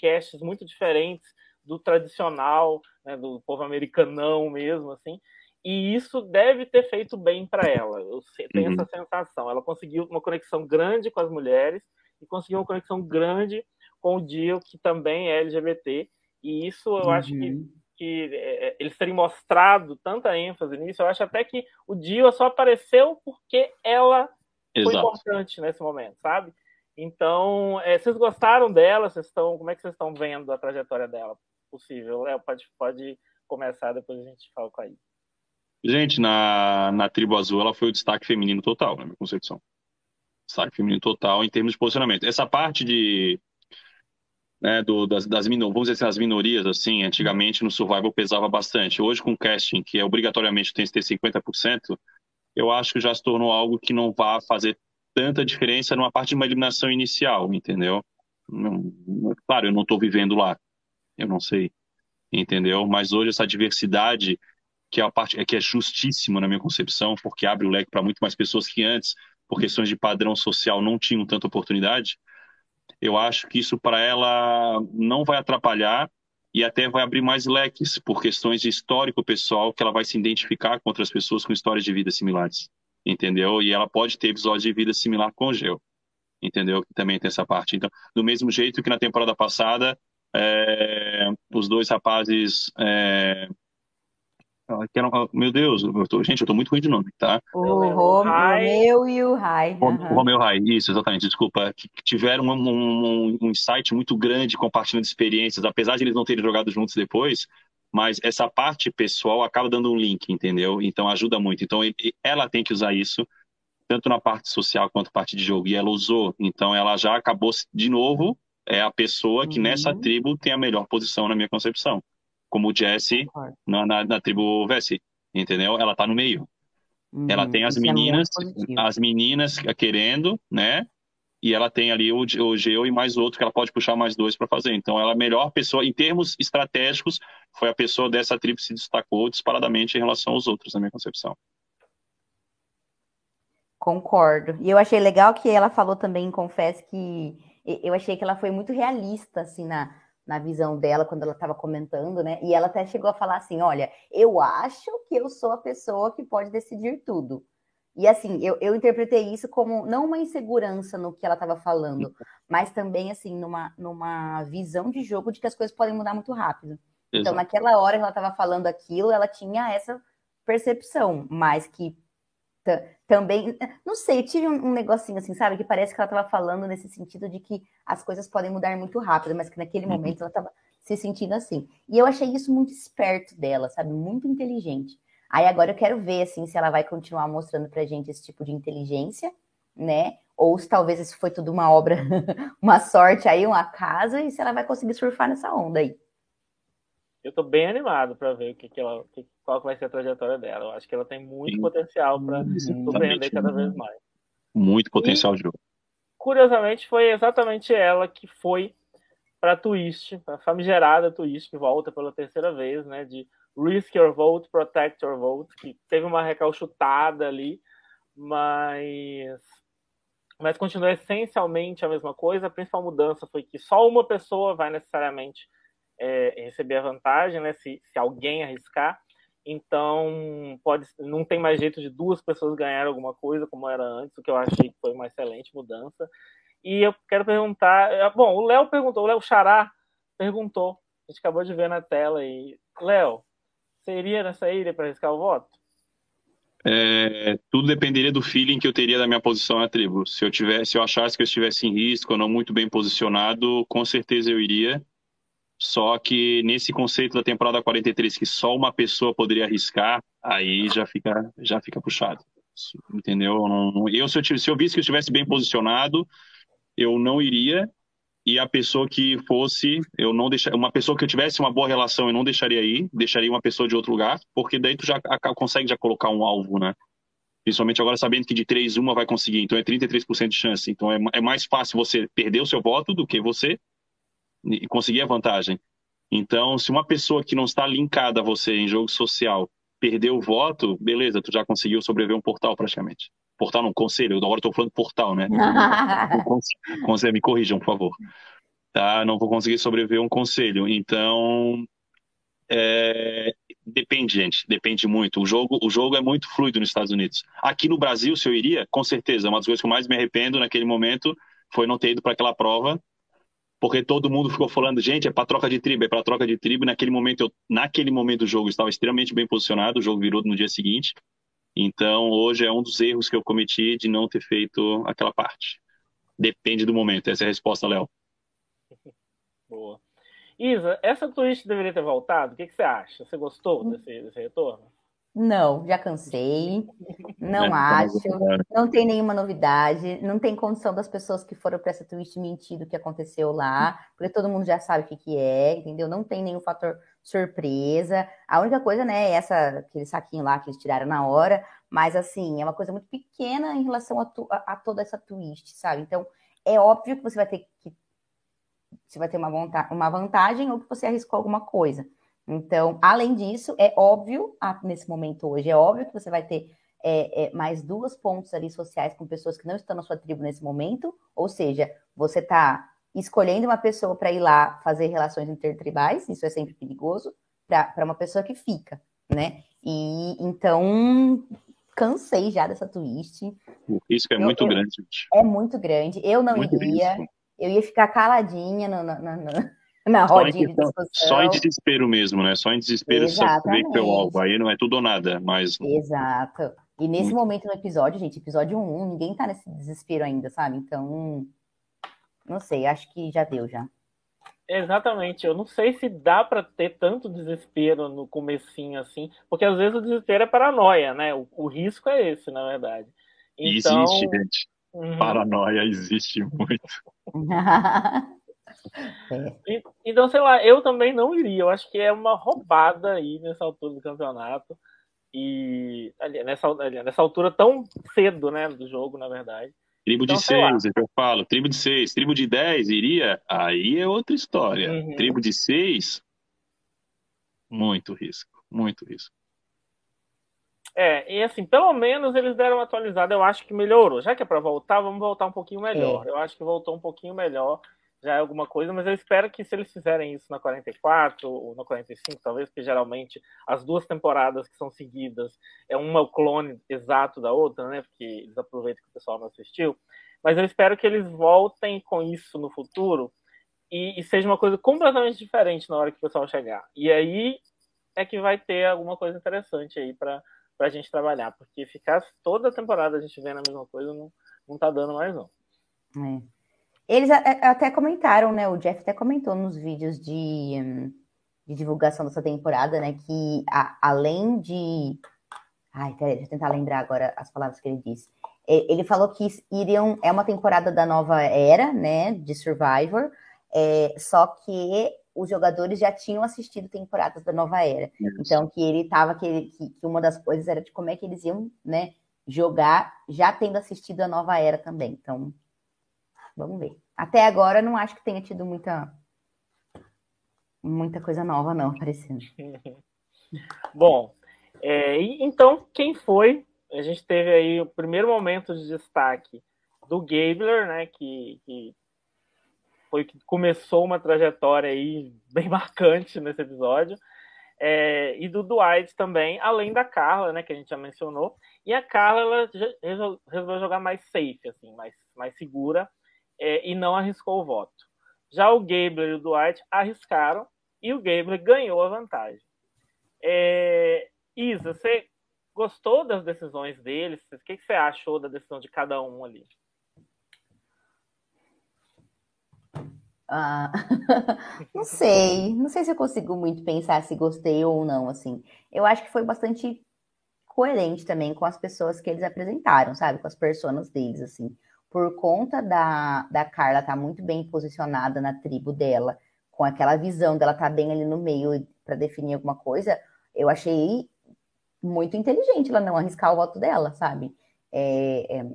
Speaker 1: casts muito diferentes do tradicional, né, do povo americanão mesmo, assim. E isso deve ter feito bem para ela. Eu tenho uhum. essa sensação. Ela conseguiu uma conexão grande com as mulheres e conseguiu uma conexão grande com o Dio, que também é LGBT. E isso eu uhum. acho que uhum que é, é, eles terem mostrado tanta ênfase nisso, eu acho até que o Dio só apareceu porque ela Exato. foi importante nesse momento, sabe? Então, é, vocês gostaram dela? Vocês estão, como é que vocês estão vendo a trajetória dela? Possível? Léo, pode, pode começar, depois a gente fala com a Ida.
Speaker 3: Gente, na, na Tribo Azul, ela foi o destaque feminino total, na minha concepção. Destaque feminino total em termos de posicionamento. Essa parte de né, do, das, das vamos dizer assim, as minorias, assim, antigamente no Survival pesava bastante. Hoje, com casting, que é obrigatoriamente tem que ter 50%, eu acho que já se tornou algo que não vai fazer tanta diferença numa parte de uma eliminação inicial, entendeu? Não, claro, eu não estou vivendo lá, eu não sei, entendeu? Mas hoje essa diversidade que é a parte que é justíssimo na minha concepção, porque abre o leque para muito mais pessoas que antes, por questões de padrão social, não tinham tanta oportunidade. Eu acho que isso para ela não vai atrapalhar e até vai abrir mais leques por questões de histórico pessoal que ela vai se identificar com outras pessoas com histórias de vida similares, entendeu? E ela pode ter episódios de vida similar com o Geo, entendeu? Também tem essa parte. Então, do mesmo jeito que na temporada passada, é, os dois rapazes é, que eram, meu Deus, eu tô, gente, eu tô muito ruim de nome, tá?
Speaker 2: O Romeu e o Rai.
Speaker 3: O Romeu e o Rai, isso, exatamente, desculpa. Que tiveram um, um, um insight muito grande compartilhando experiências, apesar de eles não terem jogado juntos depois, mas essa parte pessoal acaba dando um link, entendeu? Então ajuda muito. Então ela tem que usar isso, tanto na parte social quanto na parte de jogo, e ela usou. Então ela já acabou, de novo, é a pessoa que uhum. nessa tribo tem a melhor posição na minha concepção como o Jesse na, na, na, tribo Vessi, entendeu? Ela tá no meio. Uhum, ela tem as é meninas, é as meninas querendo, né? E ela tem ali o, o Geo e mais outro que ela pode puxar mais dois para fazer. Então, ela é a melhor pessoa, em termos estratégicos, foi a pessoa dessa tribo que se destacou disparadamente em relação aos outros, na minha concepção.
Speaker 2: Concordo. E eu achei legal que ela falou também, confesso que eu achei que ela foi muito realista, assim, na, na visão dela quando ela estava comentando, né? E ela até chegou a falar assim: olha, eu acho que eu sou a pessoa que pode decidir tudo. E assim, eu, eu interpretei isso como não uma insegurança no que ela estava falando, mas também assim, numa, numa visão de jogo de que as coisas podem mudar muito rápido. Então, Exato. Então, naquela hora que ela estava falando aquilo, ela tinha essa percepção, mas que também, não sei, eu tive um, um, negocinho assim, sabe, que parece que ela estava falando nesse sentido de que as coisas podem mudar muito rápido, mas que naquele uhum. momento ela estava se sentindo assim. E eu achei isso muito esperto dela, sabe, muito inteligente. Aí agora eu quero ver, assim, se ela vai continuar mostrando pra gente esse tipo de inteligência, né? Ou se talvez isso foi tudo uma obra, uma sorte aí, um acaso, e se ela vai conseguir surfar nessa onda aí.
Speaker 1: Eu tô bem animado para ver o que, que ela, que, qual vai ser a trajetória dela. Eu acho que ela tem muito Sim. potencial para surpreender cada vez mais.
Speaker 3: Muito potencial de jogo.
Speaker 1: Curiosamente, foi exatamente ela que foi para a Twist, a famigerada Twist, que volta pela terceira vez, né? De Risk Your Vote, Protect Your Vote, que teve uma recalchutada ali, mas mas continua essencialmente a mesma coisa. A principal mudança foi que só uma pessoa vai necessariamente é, receber a vantagem, né? Se, se alguém arriscar. Então, pode, não tem mais jeito de duas pessoas ganhar alguma coisa, como era antes, o que eu achei que foi uma excelente mudança. E eu quero perguntar. É, bom, o Léo perguntou, o Léo Xará perguntou. A gente acabou de ver na tela aí. Léo, iria nessa ilha para arriscar o voto?
Speaker 3: É, tudo dependeria do feeling que eu teria da minha posição na tribo. Se eu tivesse, se eu achasse que eu estivesse em risco ou não muito bem posicionado, com certeza eu iria. Só que nesse conceito da temporada 43, que só uma pessoa poderia arriscar, aí já fica, já fica puxado. Entendeu? Eu, se eu, se eu visse que eu estivesse bem posicionado, eu não iria. E a pessoa que fosse, eu não deixaria. Uma pessoa que eu tivesse uma boa relação, eu não deixaria ir, deixaria uma pessoa de outro lugar, porque daí tu já consegue já colocar um alvo, né? Principalmente agora sabendo que de 3 uma vai conseguir, então é 33% de chance. Então é, é mais fácil você perder o seu voto do que você e conseguir a vantagem. Então, se uma pessoa que não está linkada a você em jogo social perdeu o voto, beleza, tu já conseguiu sobreviver um portal praticamente. Portal não, conselho, agora estou falando portal, né? conselho, me corrijam, por favor. Tá? Não vou conseguir sobreviver um conselho. Então, é... depende, gente, depende muito. O jogo, o jogo é muito fluido nos Estados Unidos. Aqui no Brasil, se eu iria, com certeza, uma das coisas que eu mais me arrependo naquele momento foi não ter ido para aquela prova porque todo mundo ficou falando, gente, é para troca de tribo, é para troca de tribo. naquele momento, eu, naquele momento do jogo, estava extremamente bem posicionado, o jogo virou no dia seguinte. Então, hoje é um dos erros que eu cometi de não ter feito aquela parte. Depende do momento. Essa é a resposta, Léo.
Speaker 1: Boa. Isa, essa twist deveria ter voltado? O que, que você acha? Você gostou desse, desse retorno?
Speaker 2: Não, já cansei. Não é, acho. Não tem nenhuma novidade. Não tem condição das pessoas que foram para essa twist mentir do que aconteceu lá, porque todo mundo já sabe o que, que é, entendeu? Não tem nenhum fator surpresa. A única coisa, né, é essa, aquele saquinho lá que eles tiraram na hora, mas assim, é uma coisa muito pequena em relação a, tu, a, a toda essa twist, sabe? Então, é óbvio que você vai ter que. Você vai ter uma, uma vantagem ou que você arriscou alguma coisa Então, além disso, é óbvio, nesse momento hoje, é óbvio que você vai ter é, é, mais duas pontos ali sociais com pessoas que não estão na sua tribo nesse momento, ou seja, você está escolhendo uma pessoa para ir lá fazer relações intertribais, isso é sempre perigoso, para uma pessoa que fica, né? E então cansei já dessa twist.
Speaker 3: O risco é eu, muito eu, grande, gente.
Speaker 2: É muito grande. Eu não muito iria. Risco. Eu ia ficar caladinha no, no, no, na rodinha de discussão.
Speaker 3: Só em desespero mesmo, né? Só em desespero Exatamente. você vê que é o alvo. Aí não é tudo ou nada, mas.
Speaker 2: Exato. E nesse momento no episódio, gente, episódio 1, ninguém tá nesse desespero ainda, sabe? Então, não sei, acho que já deu já.
Speaker 1: Exatamente, eu não sei se dá para ter tanto desespero no comecinho assim, porque às vezes o desespero é paranoia, né? O, o risco é esse, na verdade.
Speaker 3: Então... Existe, gente. Uhum. Paranoia existe muito.
Speaker 1: é. Então, sei lá, eu também não iria. Eu acho que é uma roubada aí nessa altura do campeonato. E ali, nessa, ali, nessa altura tão cedo, né, do jogo, na verdade.
Speaker 3: Tribo então, de seis, é que eu falo. Tribo de seis. Tribo de dez iria? Aí é outra história. Uhum. Tribo de seis, muito risco. Muito risco.
Speaker 1: É, e assim, pelo menos eles deram uma atualizada, eu acho que melhorou. Já que é para voltar, vamos voltar um pouquinho melhor. É. Eu acho que voltou um pouquinho melhor já é alguma coisa, mas eu espero que se eles fizerem isso na 44 ou na 45, talvez, porque geralmente as duas temporadas que são seguidas é uma clone exato da outra, né? Porque eles aproveitam que o pessoal não assistiu. Mas eu espero que eles voltem com isso no futuro e, e seja uma coisa completamente diferente na hora que o pessoal chegar. E aí é que vai ter alguma coisa interessante aí para a gente trabalhar, porque ficar toda a temporada a gente vendo a mesma coisa não, não tá dando mais, não.
Speaker 2: É. Eles até comentaram, né? O Jeff até comentou nos vídeos de, de divulgação dessa temporada, né? Que a, além de. Ai, peraí, deixa eu tentar lembrar agora as palavras que ele disse. Ele falou que iriam. É uma temporada da nova era, né? De Survivor. É, só que os jogadores já tinham assistido temporadas da nova era. Então, que ele tava. Que, que, que uma das coisas era de como é que eles iam, né? Jogar já tendo assistido a nova era também. Então, Vamos ver. Até agora não acho que tenha tido muita muita coisa nova não aparecendo.
Speaker 1: Bom, é, então quem foi? A gente teve aí o primeiro momento de destaque do Gabler, né? Que, que foi que começou uma trajetória aí bem marcante nesse episódio. É, e do Dwight também, além da Carla, né, que a gente já mencionou. E a Carla ela resolveu jogar mais safe, assim, mais, mais segura é, e não arriscou o voto. Já o Gabler e o Dwight arriscaram e o Gabler ganhou a vantagem. É, Isa, você gostou das decisões deles? O que, você achou da decisão de cada um ali?
Speaker 2: Ah, não sei, não sei se eu consigo muito pensar se gostei ou não, assim. Eu acho que foi bastante coerente também com as pessoas que eles apresentaram, sabe? Com as personas deles, assim por conta da, da Carla estar tá muito bem posicionada na tribo dela, com aquela visão dela estar tá bem ali no meio para definir alguma coisa, eu achei muito inteligente ela não arriscar o voto dela, sabe? É, é,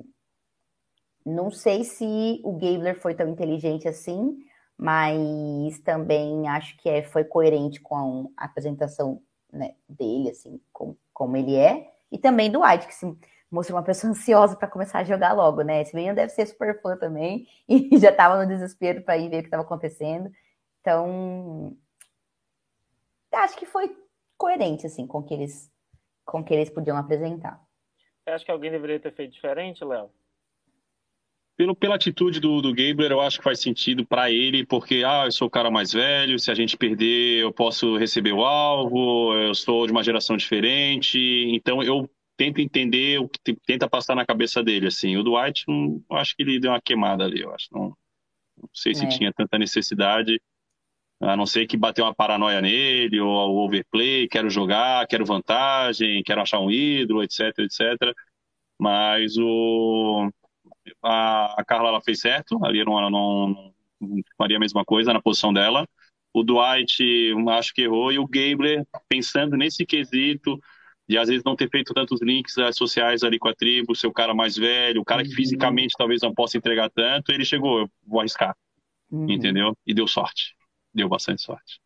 Speaker 2: não sei se o Gabler foi tão inteligente assim, mas também acho que é, foi coerente com a apresentação né, dele, assim, com, como ele é, e também do White, que se, mostrou uma pessoa ansiosa para começar a jogar logo, né? Esse menino deve ser super fã também e já estava no desespero para ir ver o que estava acontecendo. Então, acho que foi coerente assim com que eles com que eles podiam apresentar.
Speaker 1: Você acha que alguém deveria ter feito diferente, Léo?
Speaker 3: Pelo, pela atitude do, do Gabler, eu acho que faz sentido para ele, porque, ah, eu sou o cara mais velho, se a gente perder, eu posso receber o alvo, eu sou de uma geração diferente, então eu tenta entender o que tenta passar na cabeça dele, assim. O Dwight, não, acho que ele deu uma queimada ali, eu acho. Não, não sei se é. tinha tanta necessidade, a não ser que bateu uma paranoia nele, ou o overplay, quero jogar, quero vantagem, quero achar um ídolo, etc, etc. Mas o... A, a Carla, ela fez certo, ali não, não, não faria a mesma coisa na posição dela. O Dwight, acho que errou, e o Gabler, pensando nesse quesito, de às vezes não ter feito tantos links eh, sociais ali com a tribo, ser o cara mais velho, o cara que uhum. fisicamente talvez não possa entregar tanto, ele chegou, eu vou arriscar, uhum. entendeu? E deu sorte, deu bastante sorte.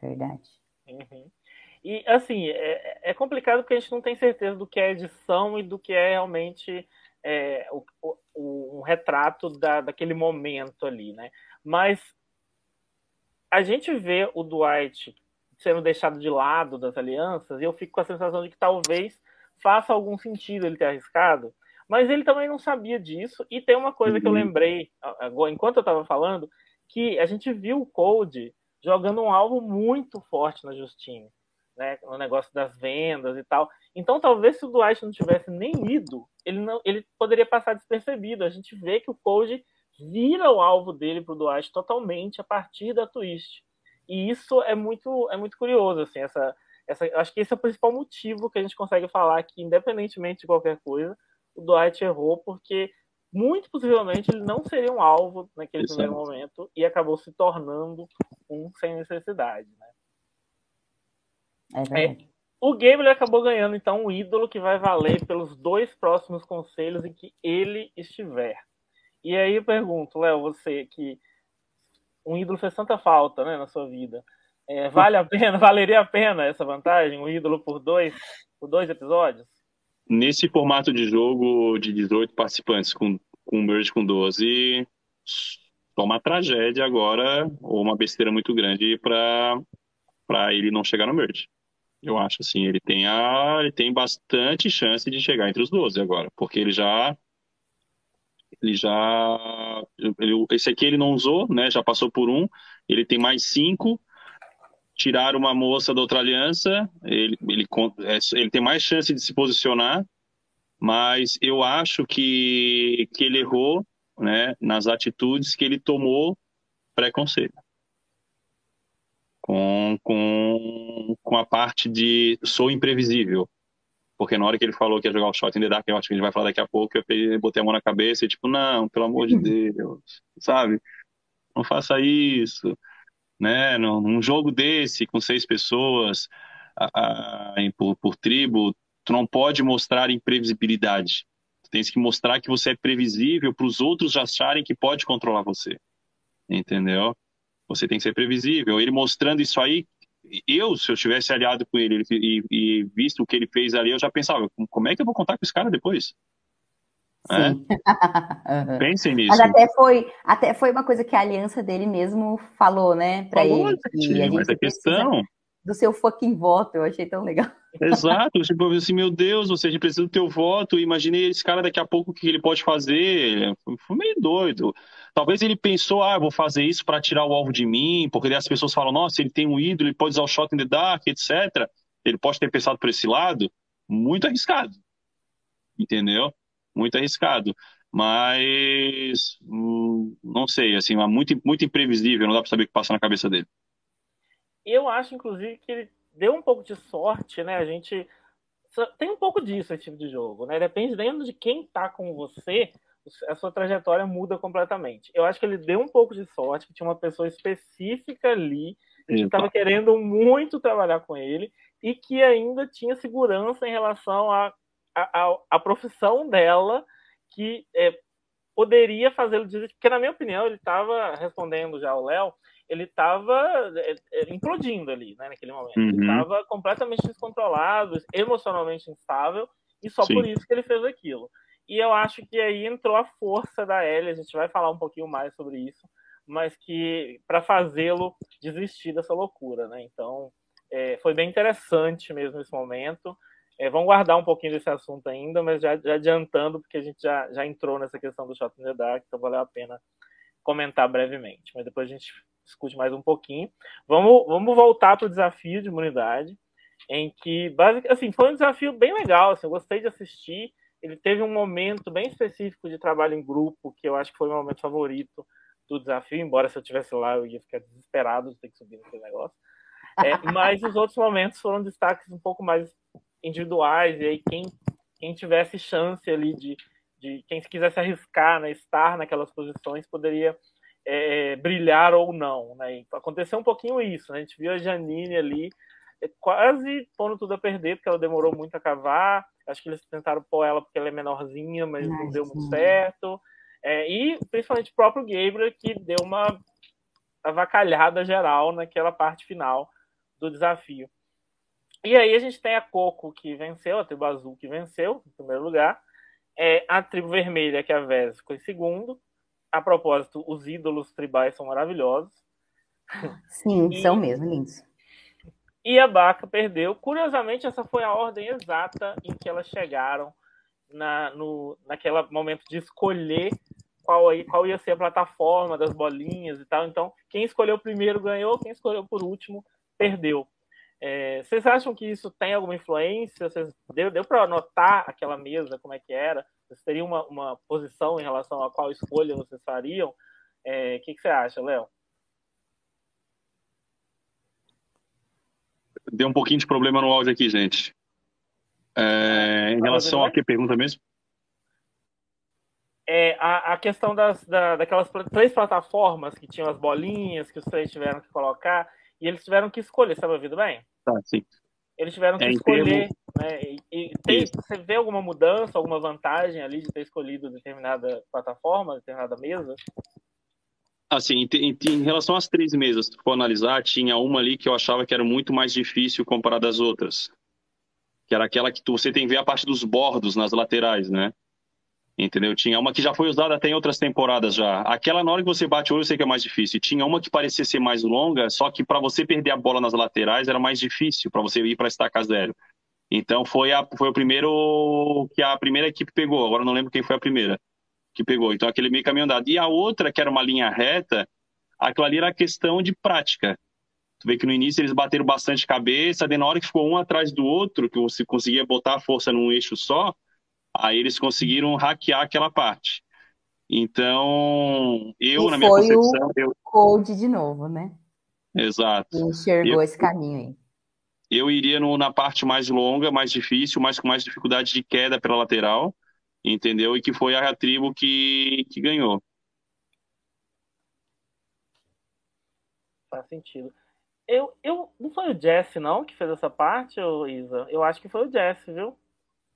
Speaker 2: Verdade.
Speaker 1: Uhum. E, assim, é, é, complicado porque a gente não tem certeza do que é edição e do que é realmente é, o, o, um retrato da, daquele momento ali, né? Mas a gente vê o Dwight sendo deixado de lado das alianças e eu fico com a sensação de que talvez faça algum sentido ele ter arriscado, mas ele também não sabia disso. E tem uma coisa uhum. que eu uhum. lembrei, enquanto eu estava falando, que a gente viu o Code jogando um alvo muito forte na Justine, né? No negócio das vendas e tal. Então, talvez se o Dwight não tivesse nem ido, ele não, ele poderia passar despercebido. A gente vê que o Code vira o alvo dele para o Dwight totalmente a partir da twist. E isso é muito, é muito curioso, assim, essa, essa, acho que esse é o principal motivo que a gente consegue falar que, independentemente de qualquer coisa, o Dwight errou, porque muito possivelmente ele não seria um alvo naquele Isso primeiro momento e acabou se tornando um sem necessidade. Né? É, é, o Gabriel acabou ganhando então um ídolo que vai valer pelos dois próximos conselhos em que ele estiver. E aí eu pergunto, Léo, você que um ídolo fez tanta falta né, na sua vida. É, vale a pena, valeria a pena essa vantagem, um ídolo por dois, por dois episódios?
Speaker 3: Nesse formato de jogo de 18 participantes, com, com merge com 12, só uma tragédia agora, ou uma besteira muito grande para ele não chegar no merge. Eu acho assim, ele tem, a, ele tem bastante chance de chegar entre os 12 agora, porque ele já ele já ele, esse aqui ele não usou, né? Já passou por um. Ele tem mais cinco. Tiraram uma moça da outra aliança. Ele, ele, é, ele tem mais chance de se posicionar, mas eu acho que, que ele errou, né? Nas atitudes que ele tomou pré-conselho. Com, com, com a parte de sou imprevisível. Porque na hora que ele falou que ia jogar o shot in the dark, eu acho que ele vai falar daqui a pouco, eu botei a mão na cabeça e tipo, não, pelo amor de uhum. Deus, sabe? Não faça isso, né? Num jogo desse, com seis pessoas a, a, por, por tribo, tu não pode mostrar imprevisibilidade. Tu tens que mostrar que você é previsível para os outros acharem que pode controlar você. Entendeu? Você tem que ser previsível. Ele mostrando isso aí, eu, se eu tivesse aliado com ele e, e, visto o que ele fez ali, eu já pensava, como é que eu vou contar com esse cara depois? É? Pensem nisso.
Speaker 2: Mas até foi, até foi uma coisa que a aliança dele mesmo falou, né, para ele.
Speaker 3: Que a mas a questão
Speaker 2: do seu fucking voto, eu achei tão legal.
Speaker 3: Exato, tipo assim, meu Deus, ou seja, precisa do teu voto, imaginei esse cara daqui a pouco o que ele pode fazer, foi meio doido. Talvez ele pensou, ah, vou fazer isso para tirar o alvo de mim, porque as pessoas falam, nossa, ele tem um ídolo, ele pode usar o shot in the dark, etc. Ele pode ter pensado por esse lado, muito arriscado. Entendeu? Muito arriscado. Mas, hum, não sei, assim, é muito, muito imprevisível, não dá para saber o que passa na cabeça dele.
Speaker 1: Eu acho, inclusive, que ele deu um pouco de sorte, né? A gente tem um pouco disso esse tipo de jogo, né? Dependendo de quem tá com você, a sua trajetória muda completamente. Eu acho que ele deu um pouco de sorte, que tinha uma pessoa específica ali que estava querendo muito trabalhar com ele e que ainda tinha segurança em relação à a, a, a, profissão dela, que é, poderia fazê-lo desistir. Porque, na minha opinião, ele estava respondendo já ao Léo, ele estava é, é, implodindo ali, né, naquele momento. Uhum. Ele estava completamente descontrolado, emocionalmente instável, e só Sim. por isso que ele fez aquilo. E eu acho que aí entrou a força da Ellie, a gente vai falar um pouquinho mais sobre isso, mas que para fazê-lo desistir dessa loucura, né? Então, é, foi bem interessante mesmo esse momento. É, vamos guardar um pouquinho desse assunto ainda, mas já, já, adiantando, porque a gente já, já entrou nessa questão do Shot in the Dark, então valeu a pena comentar brevemente. Mas depois a gente discute mais um pouquinho. Vamos, vamos voltar para o desafio de imunidade, em que, basicamente, assim, foi um desafio bem legal, assim, eu gostei de assistir ele teve um momento bem específico de trabalho em grupo, que eu acho que foi meu momento favorito do desafio, embora se eu tivesse lá eu ia ficar desesperado de ter que subir naquele negócio. É, mas os outros momentos foram destaques um pouco mais individuais, e aí quem, quem tivesse chance ali de, de quem quisesse arriscar, né, estar naquelas posições, poderia é, brilhar ou não. Né? Aconteceu um pouquinho isso, né? a gente viu a Janine ali é, quase pondo tudo a perder, porque ela demorou muito a cavar, Acho que eles tentaram pôr ela porque ela é menorzinha, mas não deu muito certo. É, e principalmente o próprio Gabriel, que deu uma avacalhada geral naquela parte final, do desafio. E aí a gente tem a Coco que venceu, a tribo azul que venceu, em primeiro lugar. É, a tribo vermelha, que é a Vez, ficou em segundo. A propósito, os ídolos tribais são maravilhosos.
Speaker 2: Sim, e, são mesmo, lindos.
Speaker 1: E a Baca perdeu. Curiosamente, essa foi a ordem exata em que elas chegaram na, no, naquele momento de escolher qual, aí, qual ia ser a plataforma das bolinhas e tal. Então, quem escolheu primeiro ganhou, quem escolheu por último perdeu. É, vocês acham que isso tem alguma influência? Vocês, deu deu para notar aquela mesa, como é que era? Vocês teriam uma, uma posição em relação a qual escolha vocês fariam? É, o que, que você acha, Léo?
Speaker 3: Deu um pouquinho de problema no áudio aqui, gente. É, em tá relação a que pergunta mesmo?
Speaker 1: É, a, a questão das, da, daquelas três plataformas que tinham as bolinhas que os três tiveram que colocar e eles tiveram que escolher, está me ouvindo bem?
Speaker 3: Tá, sim.
Speaker 1: Eles tiveram que é, escolher, termo... né? E, e tem, você vê alguma mudança, alguma vantagem ali de ter escolhido determinada plataforma, determinada mesa?
Speaker 3: Assim, em, em, relação às três mesas, se for analisar, tinha uma ali que eu achava que era muito mais difícil comparada às outras. Que era aquela que tu, você tem que ver a parte dos bordos nas laterais, né? Entendeu? Tinha uma que já foi usada até em outras temporadas já. Aquela, na hora que você bate o olho, eu sei que é mais difícil. Tinha uma que parecia ser mais longa, só que para você perder a bola nas laterais era mais difícil, para você ir para estaca zero. Então foi, a, foi o primeiro que a primeira equipe pegou. Agora não lembro quem foi a primeira que pegou. Então aquele meio caminho andado. E a outra, que era uma linha reta, aquilo ali era questão de prática. Tu vê que no início eles bateram bastante cabeça, daí na hora que ficou um atrás do outro, que você conseguia botar a força num eixo só, Aí eles conseguiram hackear aquela parte. Então, eu,
Speaker 2: e
Speaker 3: na minha
Speaker 2: foi
Speaker 3: concepção.
Speaker 2: O
Speaker 3: eu...
Speaker 2: Code de novo, né?
Speaker 3: Exato.
Speaker 2: enxergou eu... esse caminho aí.
Speaker 3: Eu iria no, na parte mais longa, mais difícil, mas com mais dificuldade de queda pela lateral, entendeu? E que foi a tribo que, que ganhou.
Speaker 1: Faz sentido. Eu, eu, não foi o Jesse, não, que fez essa parte, Isa? Eu acho que foi o Jesse, viu?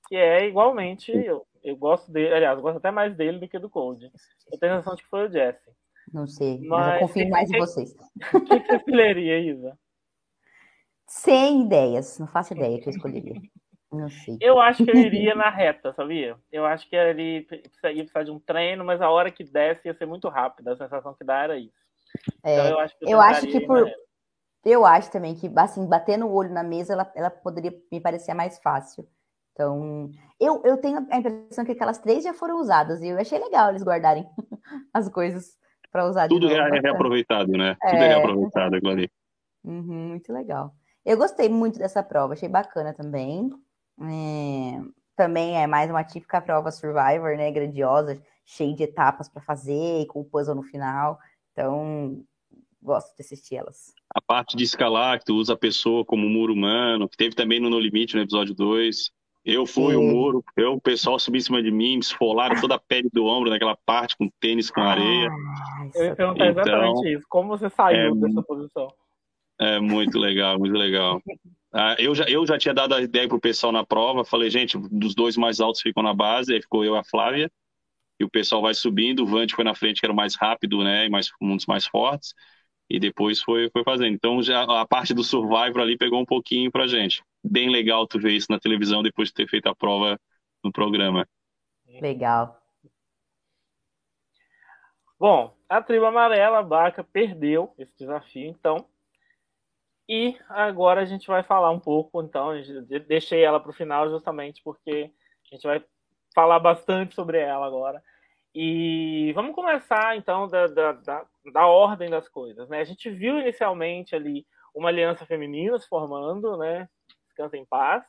Speaker 1: Que é igualmente. Eu, eu gosto dele, aliás, eu gosto até mais dele do que do Cold. Eu tenho a sensação de que foi o Jesse.
Speaker 2: Não sei, mas, mas eu confio mais em vocês.
Speaker 1: O que, que você escolheria, Isa?
Speaker 2: Sem ideias, não faço ideia que eu escolheria. Não sei.
Speaker 1: Eu acho que eu iria na reta, sabia? Eu acho que ele ia precisar de um treino, mas a hora que desce ia ser muito rápida. A sensação que dá era isso.
Speaker 2: É, então, eu acho que, eu, eu acho que por. Eu acho também que, assim, batendo o olho na mesa, ela, ela poderia me parecer mais fácil. Então, eu, eu tenho a impressão que aquelas três já foram usadas e eu achei legal eles guardarem as coisas para usar
Speaker 3: Tudo novo. é reaproveitado, né? É... Tudo é reaproveitado aquilo ali.
Speaker 2: Uhum, muito legal. Eu gostei muito dessa prova, achei bacana também. É... Também é mais uma típica prova Survivor, né? Grandiosa, cheia de etapas para fazer, com o puzzle no final. Então, gosto de assistir elas.
Speaker 3: A parte de escalar, que tu usa a pessoa como muro humano, que teve também no No Limite, no episódio 2. Eu fui o muro, eu, o pessoal subiu em cima de mim, esfolaram toda a pele do ombro naquela parte com tênis com areia.
Speaker 1: Ah, eu ia perguntar então, exatamente isso. Como você saiu é, dessa posição?
Speaker 3: É muito legal, muito legal. Ah, eu, já, eu já tinha dado a ideia pro pessoal na prova, falei, gente, dos dois mais altos ficam na base, aí ficou eu e a Flávia, e o pessoal vai subindo, o Vante foi na frente, que era o mais rápido, né, e mais, um dos mais fortes, e depois foi, foi fazendo. Então já a parte do Survivor ali pegou um pouquinho pra gente. Bem legal tu ver isso na televisão depois de ter feito a prova no programa.
Speaker 2: Legal.
Speaker 1: Bom, a tribo amarela, a Baca, perdeu esse desafio, então. E agora a gente vai falar um pouco, então, deixei ela para o final justamente porque a gente vai falar bastante sobre ela agora. E vamos começar, então, da, da, da, da, ordem das coisas. Né? A gente viu inicialmente ali uma aliança feminina se formando, né? Descansa em paz.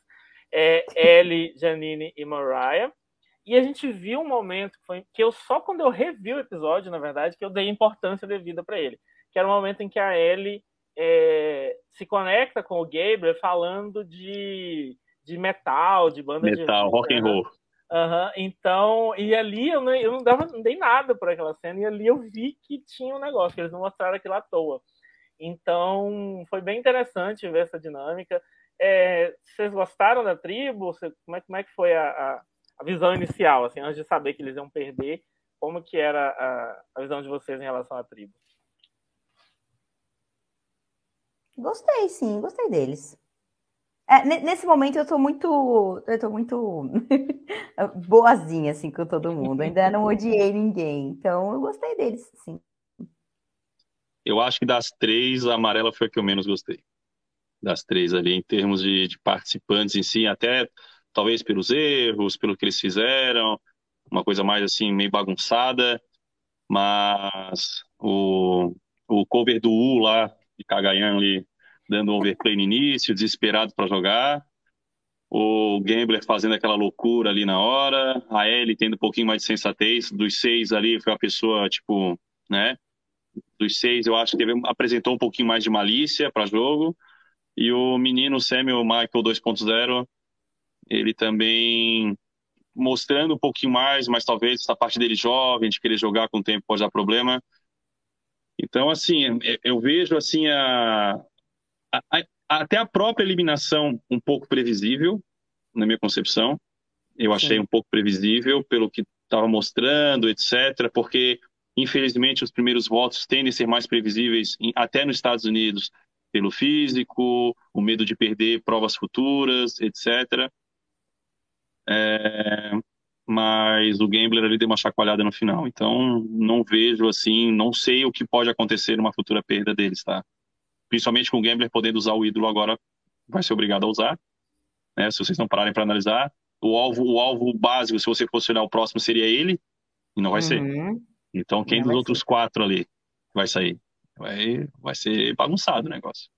Speaker 1: É, Ellie, Janine e Mariah. E a gente viu um momento que, foi, que eu só quando eu revi o episódio, na verdade, que eu dei importância devida para ele. Que era o momento em que a Ellie é, se conecta com o Gabriel falando de, de metal, de banda
Speaker 3: metal,
Speaker 1: de.
Speaker 3: Metal, rock and roll.
Speaker 1: Uhum, então, e ali eu não, eu não, dava, não dei nada por aquela cena, e ali eu vi que tinha um negócio, que eles não mostraram aquilo à toa. Então, foi bem interessante ver essa dinâmica. É, vocês gostaram da tribo? Você, como, é, como é que foi a, a, a, visão inicial, assim, antes de saber que eles iam perder? Como que era a, a visão de vocês em relação à tribo?
Speaker 2: Gostei, sim, gostei deles. É, nesse momento eu tô muito. Eu tô muito boazinha, assim, com todo mundo. Ainda não odiei ninguém. Então eu gostei deles, sim.
Speaker 3: Eu acho que das três, a amarela foi a que eu menos gostei. Das três ali, em termos de, de participantes em si, até talvez pelos erros, pelo que eles fizeram, uma coisa mais assim, meio bagunçada. Mas o, o cover do U lá, de Kagayan ali, dando overplay no início, desesperado para jogar. O Gambler fazendo aquela loucura ali na hora. A Ellie tendo um pouquinho mais de sensatez. Dos seis ali, foi uma pessoa, tipo, né? Dos seis, eu acho que teve, apresentou um pouquinho mais de malícia para jogo. E o menino Samuel Michael 2.0, ele também mostrando um pouquinho mais, mas talvez essa parte dele jovem, de querer jogar com o tempo pode dar problema. Então, assim, eu vejo assim a, a, a, até a própria eliminação um pouco previsível, na minha concepção. Eu achei Sim. um pouco previsível pelo que estava mostrando, etc. Porque, infelizmente, os primeiros votos tendem a ser mais previsíveis, até nos Estados Unidos, pelo físico, o medo de perder provas futuras, etc. É, mas o Gambler ali deu uma chacoalhada no final. Então, não vejo assim, não sei o que pode acontecer numa futura perda deles, tá? Principalmente com o Gambler podendo usar o ídolo agora, vai ser obrigado a usar. Né? Se vocês não pararem para analisar, o alvo, o alvo básico, se você fosse olhar o próximo, seria ele, e não vai uhum. ser. Então, quem não dos outros ser. quatro ali vai sair? Vai, vai ser bagunçado o negócio.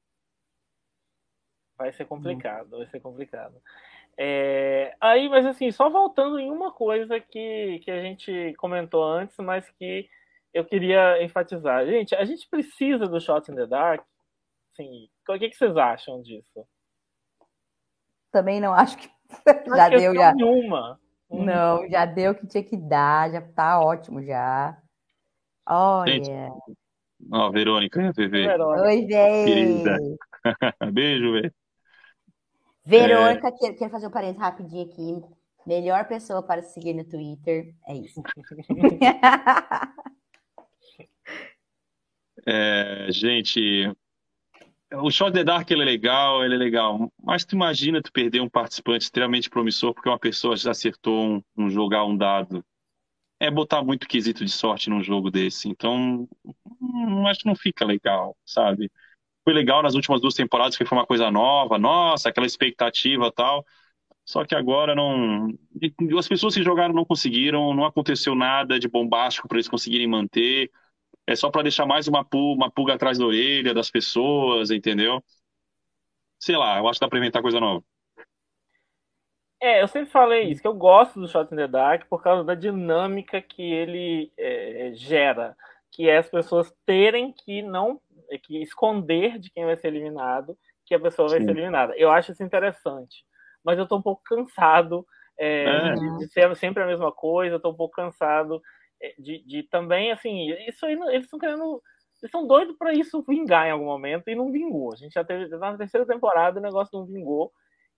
Speaker 1: Vai ser complicado, vai ser complicado. É, aí, mas assim, só voltando em uma coisa que, que a gente comentou antes, mas que eu queria enfatizar. Gente, a gente precisa do Shot in the Dark. Assim, o que, que vocês acham disso?
Speaker 2: Também não acho que já deu já. Nenhuma. Não, já deu o que tinha que dar, já tá ótimo já. Olha. Gente,
Speaker 3: ó, Verônica, VV.
Speaker 2: Oi, velho.
Speaker 3: Beijo, velho.
Speaker 2: Verônica, é... quero, fazer um parênteses rapidinho aqui. Melhor pessoa para seguir no Twitter. É isso.
Speaker 3: é, gente, o Shot the Dark ele é legal, ele é legal. Mas tu imagina tu perder um participante extremamente promissor porque uma pessoa já acertou um, um jogar um dado. É botar muito quesito de sorte num jogo desse. Então, hum, acho que não fica legal, sabe? foi legal nas últimas duas temporadas, que foi uma coisa nova, nossa, aquela expectativa tal. Só que agora não. As pessoas que jogaram não conseguiram, não aconteceu nada de bombástico para eles conseguirem manter. É só para deixar mais uma pulga, uma pulga atrás da orelha das pessoas, entendeu? Sei lá, eu acho que dá para inventar coisa nova.
Speaker 1: É, eu sempre falei isso, que eu gosto do Shot in the Dark por causa da dinâmica que ele é, gera, que é as pessoas terem que não que esconder de quem vai ser eliminado que a pessoa vai Sim. ser eliminada. Eu acho isso interessante, mas eu estou um pouco cansado é, é. De, de, ser sempre a mesma coisa, estou um pouco cansado é, de, de, também, assim, isso aí, eles estão querendo, eles estão doidos para isso vingar em algum momento e não vingou. A gente já teve, na terceira temporada o negócio não vingou,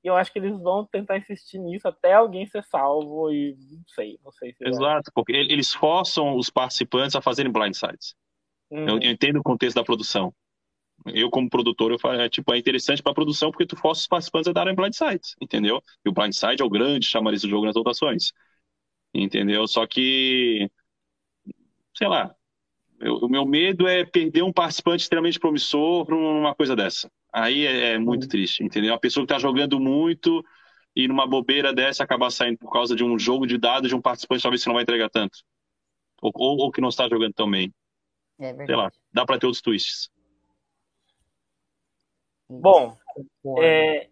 Speaker 1: e eu acho que eles vão tentar insistir nisso até alguém ser salvo e não sei, não sei se
Speaker 3: Exato, porque eles forçam os participantes a fazerem blindsides. Uhum. Eu, eu, entendo o contexto da produção. Eu, como produtor, eu falo, é, tipo, é interessante para a produção porque tu força os participantes a darem blindsides, entendeu? E o blindside é o grande chamariz do jogo nas votações. Entendeu? Só que, sei lá, eu, o meu medo é perder um participante extremamente promissor para uma coisa dessa. Aí é, é muito triste, entendeu? A pessoa que está jogando muito e numa bobeira dessa acabar saindo por causa de um jogo de dados de um participante talvez que não vai entregar tanto. Ou, ou, ou que não está jogando tão bem. É verdade. Sei lá, dá para ter outros twists.
Speaker 1: Bom, é,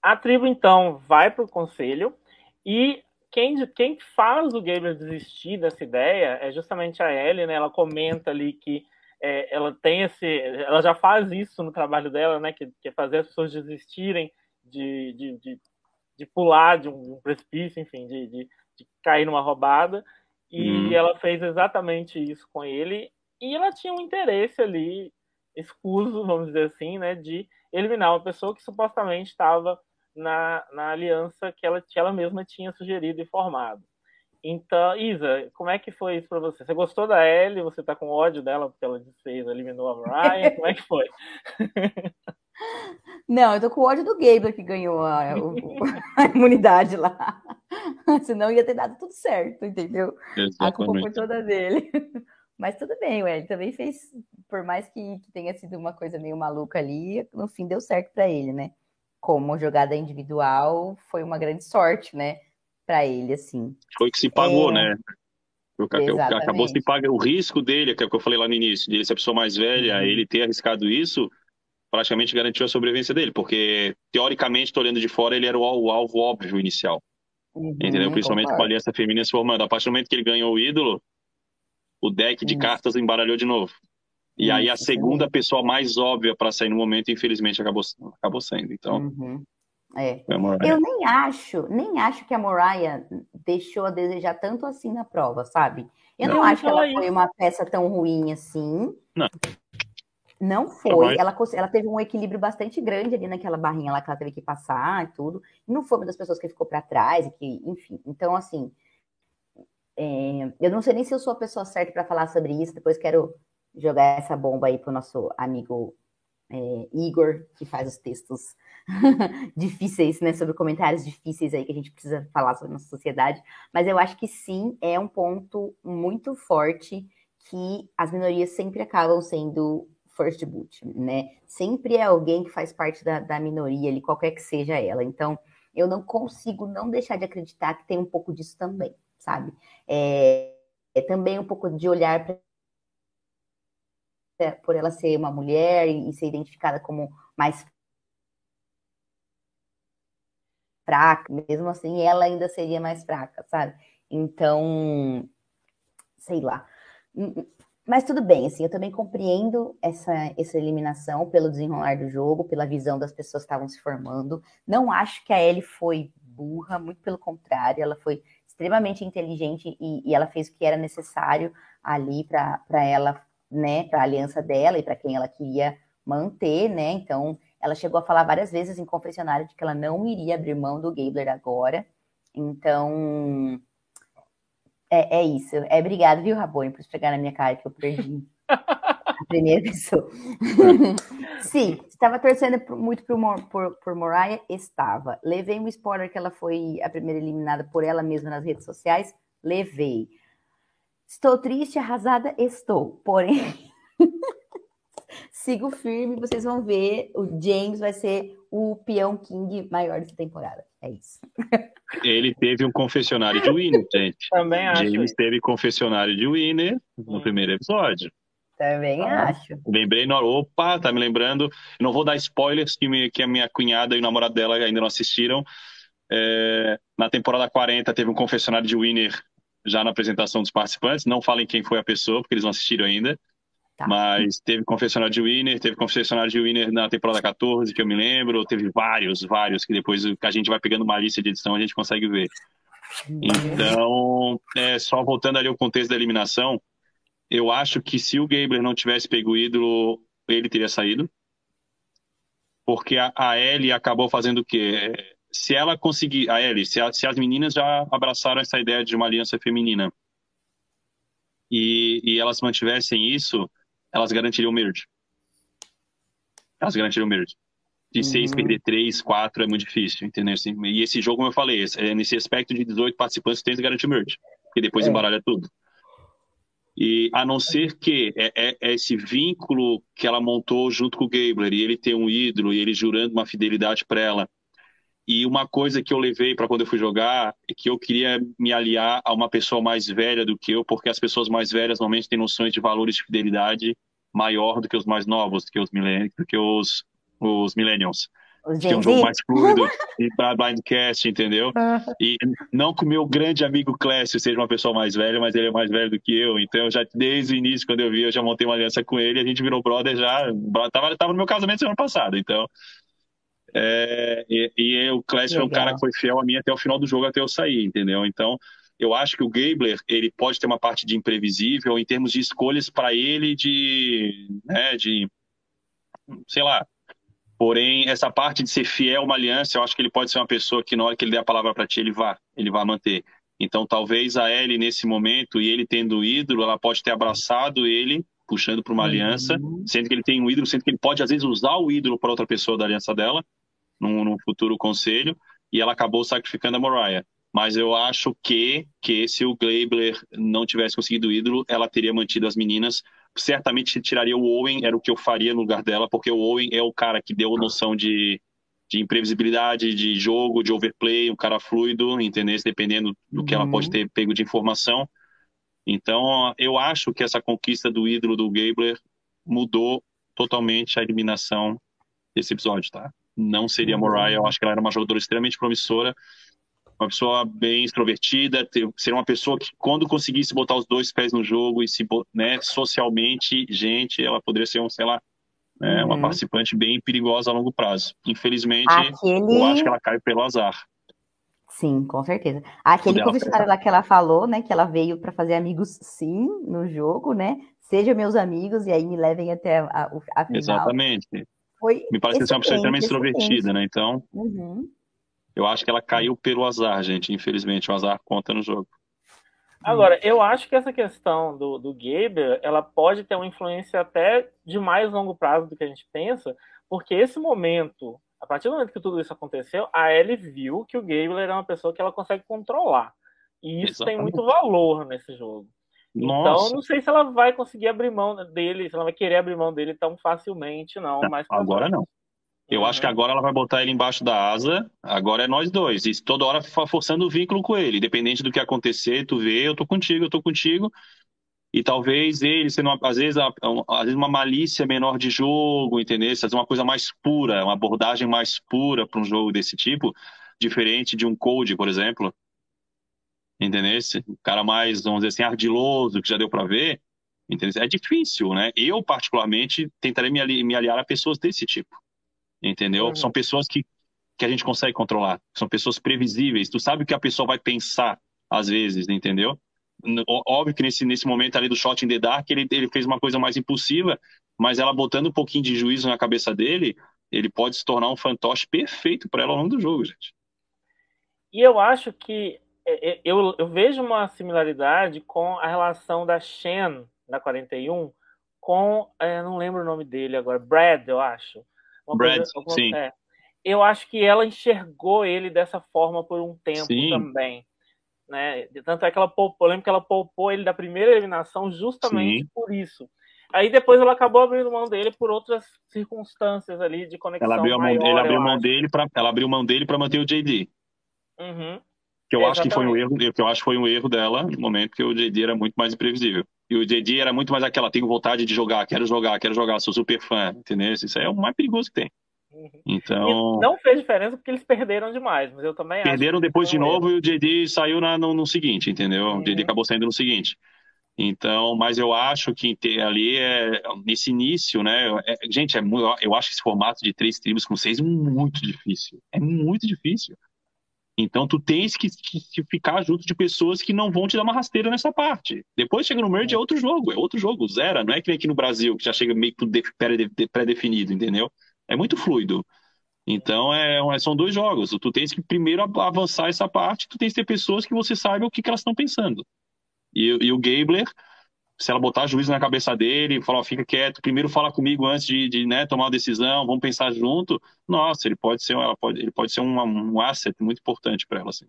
Speaker 1: a tribo então vai para o conselho e quem, quem faz o Gabriel desistir dessa ideia é justamente a Ellie, né? Ela comenta ali que é, ela tem esse, ela já faz isso no trabalho dela, né? Que, que é fazer as pessoas desistirem de, de, de, de pular de um, precipício, enfim, de, de, de cair numa roubada. E hum. ela fez exatamente isso com ele. E ela tinha um interesse ali, escuso, vamos dizer assim, né, de eliminar uma pessoa que supostamente estava na, na aliança que ela, que ela mesma tinha sugerido e formado. Então, Isa, como é que foi isso para você? Você gostou da Ellie? Você tá com ódio dela porque ela desfez, eliminou a Mariah? Como é que foi?
Speaker 2: Não, eu tô com ódio do Gabler que ganhou a, a, imunidade lá. Senão ia ter dado tudo certo, entendeu? Exatamente. A culpa foi toda dele. Mas tudo bem, o Ele também fez, por mais que, que, tenha sido uma coisa meio maluca ali, no fim deu certo para ele, né? Como jogada individual, foi uma grande sorte, né? Para ele, assim.
Speaker 3: Foi que se pagou, é... né? Acabou se pagando. O risco dele, que, é o que eu falei lá no início, de ele ser a pessoa mais velha, uhum. ele ter arriscado isso, praticamente garantiu a sobrevivência dele, porque, teoricamente, tô olhando de fora, ele era o, alvo óbvio inicial. Uhum, entendeu? Principalmente com a aliança feminina se formando. A partir do momento que ele ganhou o ídolo, o deck de Isso. cartas embaralhou de novo. E Isso, aí a segunda pessoa mais óbvia para sair no momento, infelizmente, acabou, acabou sendo. Então.
Speaker 2: Uhum. É. Eu nem acho, nem acho que a Moraya deixou a desejar tanto assim na prova, sabe? Eu não, não acho que ela isso. foi uma peça tão ruim assim.
Speaker 3: Não.
Speaker 2: Não foi. Ela, ela teve um equilíbrio bastante grande ali naquela barrinha lá que ela teve que passar e tudo. Não foi uma das pessoas que ficou para trás, e que, enfim. Então, assim, é, eu não sei nem se eu sou a pessoa certa para falar sobre isso. Depois quero jogar essa bomba aí para o nosso amigo é, Igor, que faz os textos difíceis, né? Sobre comentários difíceis aí que a gente precisa falar sobre a nossa sociedade. Mas eu acho que sim, é um ponto muito forte que as minorias sempre acabam sendo first boot, né? Sempre é alguém que faz parte da, da minoria ali, qualquer que seja ela. Então, eu não consigo não deixar de acreditar que tem um pouco disso também sabe? É, é também um pouco de olhar pra, por ela ser uma mulher e, ser identificada como mais fraca, mesmo assim ela ainda seria mais fraca, sabe? Então, sei lá. Mas tudo bem, assim, eu também compreendo essa, essa eliminação pelo desenrolar do jogo, pela visão das pessoas que estavam se formando. Não acho que a Ellie foi burra, muito pelo contrário, ela foi extremamente inteligente e, e ela fez o que era necessário ali para ela, né, para a aliança dela e para quem ela queria manter, né? Então, ela chegou a falar várias vezes em confessionário de que ela não iria abrir mão do Gabler agora. Então, é, é isso. É obrigado, viu, Rabone, por pegar na minha cara que eu perdi. a primeira pessoa. Sim, estava torcendo muito por, por, por Moraya? Estava. Levei um spoiler que ela foi a primeira eliminada por ela mesma nas redes sociais? Levei. Estou triste, arrasada? Estou. Porém, sigo firme, vocês vão ver. O James vai ser o peão king maior dessa temporada. É isso.
Speaker 3: Ele teve um confessionário de Winner, gente.
Speaker 1: Também acho.
Speaker 3: James teve confessionário de Winner no hum. primeiro episódio.
Speaker 2: Também ah, acho.
Speaker 3: Lembrei, no... opa, tá me lembrando. Não vou dar spoilers que, me, que a minha cunhada e o namorado dela ainda não assistiram. É, na temporada 40 teve um confessionário de Winner já na apresentação dos participantes. Não falem quem foi a pessoa, porque eles não assistiram ainda. Tá. Mas teve confessionário de Winner, teve confessionário de Winner na temporada 14, que eu me lembro. Teve vários, vários, que depois a gente vai pegando uma lista de edição a gente consegue ver. Então, é, só voltando ali ao contexto da eliminação, eu acho que se o Gabler não tivesse pego o ídolo, ele teria saído. Porque a, a Ellie acabou fazendo o quê? Se ela conseguir. A Ellie, se, a, se as meninas já abraçaram essa ideia de uma aliança feminina e, e elas mantivessem isso, elas garantiriam o merge. Elas garantiriam o merge. De uhum. seis perder três, quatro é muito difícil, entendeu? Assim, e esse jogo, como eu falei, é nesse aspecto de 18 participantes, tem que garantir o merge. Porque depois é. embaralha tudo. E a não ser que é, é, é, esse vínculo que ela montou junto com o Gabler, e ele tem um ídolo, e ele jurando uma fidelidade para ela. E uma coisa que eu levei para quando eu fui jogar é que eu queria me aliar a uma pessoa mais velha do que eu, porque as pessoas mais velhas normalmente têm noções de valores de fidelidade maior do que os mais novos, do que os, do que os, os millennials que é um jogo mais fluido e para Blindcast, entendeu? E não que o meu grande amigo Clécio seja uma pessoa mais velha, mas ele é mais velho do que eu, então já desde o início, quando eu vi, eu já montei uma aliança com ele, a gente virou brother já, tava, tava no meu casamento semana passada, então... É, e, e, o Clécio é um cara que foi fiel a mim até o final do jogo, até eu sair, entendeu? Então, eu acho que o Gabler, ele pode ter uma parte de imprevisível em termos de escolhas para ele de, né, de, sei lá, Porém, essa parte de ser fiel a uma aliança, eu acho que ele pode ser uma pessoa que na hora que ele der a palavra para ti, ele vá, ele vai manter. Então, talvez a Ellie, nesse momento, e ele tendo o ídolo, ela pode ter abraçado ele, puxando para uma uhum. aliança, sendo que ele tem um ídolo, sendo que ele pode, às vezes, usar o ídolo para outra pessoa da aliança dela, num, num futuro conselho, e ela acabou sacrificando a Mariah. Mas eu acho que, que se o Glabler não tivesse conseguido o ídolo, ela teria mantido as meninas. Certamente tiraria o Owen, era o que eu faria no lugar dela, porque o Owen é o cara que deu noção de, de imprevisibilidade, de jogo, de overplay, um cara fluido, entendeu? Dependendo do que uhum. ela pode uhum. ter pego de informação. Então, eu acho que essa conquista do ídolo do Gabler mudou totalmente a eliminação desse episódio, tá? Não seria a Mariah, eu acho que ela era uma jogadora extremamente promissora, uma pessoa bem extrovertida, ter, ser uma pessoa que quando conseguisse botar os dois pés no jogo e se, né, socialmente, gente, ela poderia ser um, sei lá, né, uhum. uma participante bem perigosa a longo prazo. Infelizmente, Aquele... eu acho que ela cai pelo azar.
Speaker 2: Sim, com certeza. Aquele comentário lá que ela falou, né, que ela veio para fazer amigos, sim, no jogo, né? Sejam meus amigos e aí me levem até a, a final.
Speaker 3: Exatamente. Foi Me parece ser uma pessoa extremamente extrovertida, né? Então, uhum. Eu acho que ela caiu pelo azar, gente. Infelizmente, o azar conta no jogo.
Speaker 1: Agora, eu acho que essa questão do, do Gaber, ela pode ter uma influência até de mais longo prazo do que a gente pensa, porque esse momento, a partir do momento que tudo isso aconteceu, a Ellie viu que o Gaber é uma pessoa que ela consegue controlar. E isso Exatamente. tem muito valor nesse jogo. Nossa. Então, não sei se ela vai conseguir abrir mão dele, se ela vai querer abrir mão dele tão facilmente, não. não mas
Speaker 3: agora não. Eu uhum. acho que agora ela vai botar ele embaixo da asa. Agora é nós dois. E toda hora forçando o vínculo com ele. Independente do que acontecer, tu vê, eu tô contigo, eu tô contigo. E talvez ele, sendo uma, às, vezes, às vezes uma malícia menor de jogo, entendeu? Às vezes uma coisa mais pura, uma abordagem mais pura para um jogo desse tipo, diferente de um Code, por exemplo. Entendeu? Um cara mais, vamos dizer assim, ardiloso, que já deu para ver. Entendeu? É difícil, né? Eu, particularmente, tentarei me, me aliar a pessoas desse tipo entendeu? Uhum. São pessoas que, que a gente consegue controlar, são pessoas previsíveis. Tu sabe o que a pessoa vai pensar às vezes, entendeu? Óbvio que nesse, nesse momento ali do shot in the dark, ele, ele fez uma coisa mais impulsiva, mas ela botando um pouquinho de juízo na cabeça dele, ele pode se tornar um fantoche perfeito para ela ao longo do jogo, gente.
Speaker 1: E eu acho que eu, eu vejo uma similaridade com a relação da Shen, na 41, com, é, não lembro o nome dele agora, Brad, eu acho.
Speaker 3: Brad, coisa, sim. É.
Speaker 1: Eu acho que ela enxergou ele dessa forma por um tempo sim. também. Né? Tanto é que ela poupou, eu lembro que ela poupou ele da primeira eliminação justamente sim. por isso. Aí depois ela acabou abrindo mão dele por outras circunstâncias ali de conexão
Speaker 3: ela abriu
Speaker 1: maior,
Speaker 3: mão, ele abriu mão dele para ela abriu mão dele para manter o JD.
Speaker 1: Uhum.
Speaker 3: Que eu Exatamente. acho que foi um erro, que eu acho que foi um erro dela no momento que o JD era muito mais imprevisível. E o JD era muito mais aquela, tenho vontade de jogar, quero jogar, quero jogar, sou super fã, entendeu? Isso aí é o mais perigoso que tem. Uhum. Então.
Speaker 1: E não fez diferença porque eles perderam demais, mas eu também
Speaker 3: Perderam depois de novo e o JD saiu na, no, no, seguinte, entendeu? Uhum. O JD acabou saindo no seguinte. Então, mas eu acho que ali é nesse início, né? É, gente, é eu acho que esse formato de três tribos com seis é muito difícil. É muito difícil. Então tu tens que, ficar junto de pessoas que não vão te dar uma rasteira nessa parte. Depois chega no merge é outro jogo, é outro jogo, zero. Não é que nem aqui no Brasil, que já chega meio que pré-definido, entendeu? É muito fluido. Então é, é, são dois jogos. Tu tens que primeiro avançar essa parte, tu tens que ter pessoas que você saiba o que, que elas estão pensando. E, e o Gabler, se ela botar juízo na cabeça dele, falar, oh, fica quieto, primeiro fala comigo antes de, de né, tomar uma decisão, vamos pensar junto. Nossa, ele pode ser, ela pode, ele pode ser um, um asset muito importante para ela. Assim.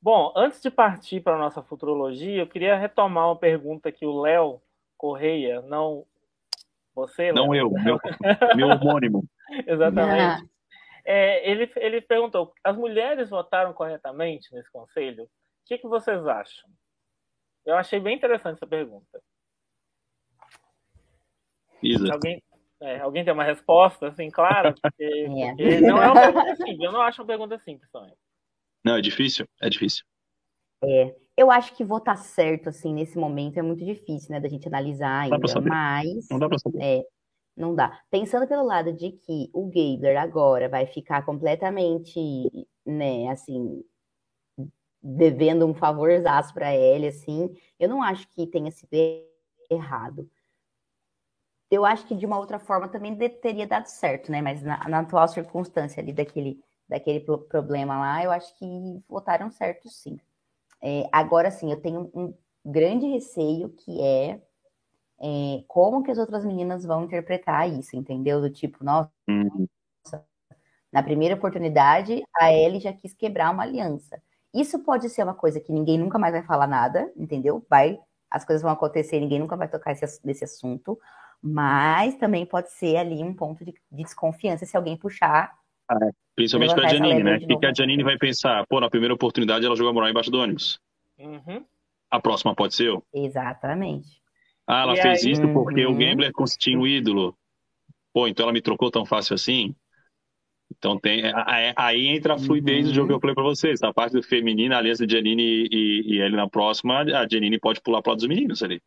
Speaker 1: Bom, antes de partir para a nossa futurologia, eu queria retomar uma pergunta que o Léo Correia, não você,
Speaker 3: Não Léo, eu, meu, meu homônimo.
Speaker 1: Exatamente. É, ele, ele perguntou: as mulheres votaram corretamente nesse conselho? O que, que vocês acham? Eu achei bem interessante essa pergunta.
Speaker 3: Isa.
Speaker 1: Alguém, é, alguém tem uma resposta, assim, clara? Porque, é. porque não é uma pergunta simples. Eu não acho uma pergunta simples também.
Speaker 3: Não, é difícil. É difícil.
Speaker 2: É, eu acho que votar certo, assim, nesse momento é muito difícil, né, da gente analisar ainda, mas...
Speaker 3: Não dá pra saber.
Speaker 2: É, não dá. Pensando pelo lado de que o Gabler agora vai ficar completamente, né, assim, devendo um favorzaço para ele, assim, eu não acho que tenha sido errado. Eu acho que de uma outra forma também teria dado certo, né? Mas na, na atual circunstância ali daquele, daquele problema lá, eu acho que votaram certo sim. É, agora sim, eu tenho um grande receio que é, é, como que as outras meninas vão interpretar isso, entendeu? Do tipo, nossa, uhum. na primeira oportunidade, a Ellie já quis quebrar uma aliança. Isso pode ser uma coisa que ninguém nunca mais vai falar nada, entendeu? Vai, as coisas vão acontecer, ninguém nunca vai tocar esse, nesse assunto, mas também pode ser ali um ponto de, de desconfiança se alguém puxar.
Speaker 3: Ah, é. Principalmente para a Janine, né? O que, a Janine vai pensar? Pô, na primeira oportunidade ela jogou a moral embaixo do ônibus. Uhum. A próxima pode ser eu?
Speaker 2: Exatamente.
Speaker 3: Ah, ela e fez aí? isso porque uhum. o Gambler tinha um ídolo. Pô, então ela me trocou tão fácil assim? Então tem, aí entra a fluidez uhum. do jogo que eu falei para vocês. Na parte do feminino, a aliança de Janine e, e ele na próxima, a Janine pode pular para dos meninos ali.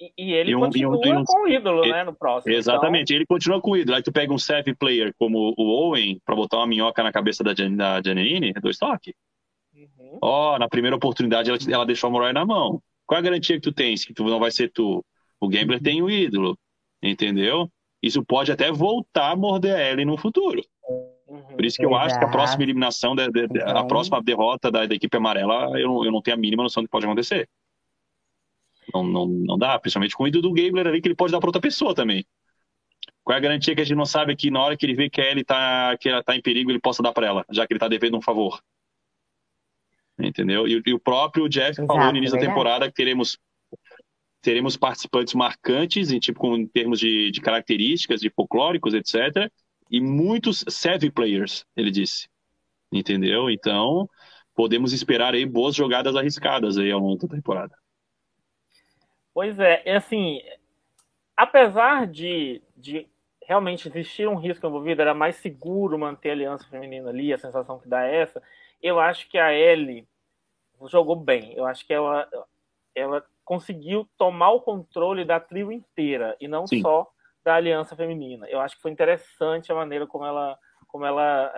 Speaker 1: E, e ele e um, continua e um, com o ídolo, né, no próximo.
Speaker 3: Exatamente, então... ele continua com o ídolo. Aí tu pega um save player como o Owen para botar uma minhoca na cabeça da, Jan, da Janine, é dois toques. Uhum. Ó, na primeira oportunidade ela, ela deixou a Morai na mão. Qual é a garantia que tu tens que tu não vai ser tu? O Gambler uhum. tem o ídolo, entendeu? Isso pode até voltar a morder a Ellie no futuro. Uhum. Por isso que eu acho que a próxima eliminação, de, de, de, a próxima derrota da, da equipe amarela, eu, eu não tenho a mínima noção do que pode acontecer. Não, não, não dá, principalmente com o ídolo do Gabler ali, que ele pode dar para outra pessoa também. Qual é a garantia que a gente não sabe que na hora que ele vê que a Ellie tá, que ela tá em perigo, ele possa dar para ela, já que ele tá devendo um favor? Entendeu? E, e o próprio Jeff Exato, falou no início da temporada que teremos teremos participantes marcantes em tipo em termos de, de características, de folclóricos, etc. E muitos savvy players, ele disse. Entendeu? Então, podemos esperar aí boas jogadas arriscadas aí ao longo da temporada.
Speaker 1: Pois é, é assim, apesar de, de realmente existir um risco envolvido, era mais seguro manter a aliança feminina ali, a sensação que dá é essa, eu acho que a Ellie jogou bem. Eu acho que ela, ela conseguiu tomar o controle da trio inteira e não Sim. só da aliança feminina. Eu acho que foi interessante a maneira como ela, como ela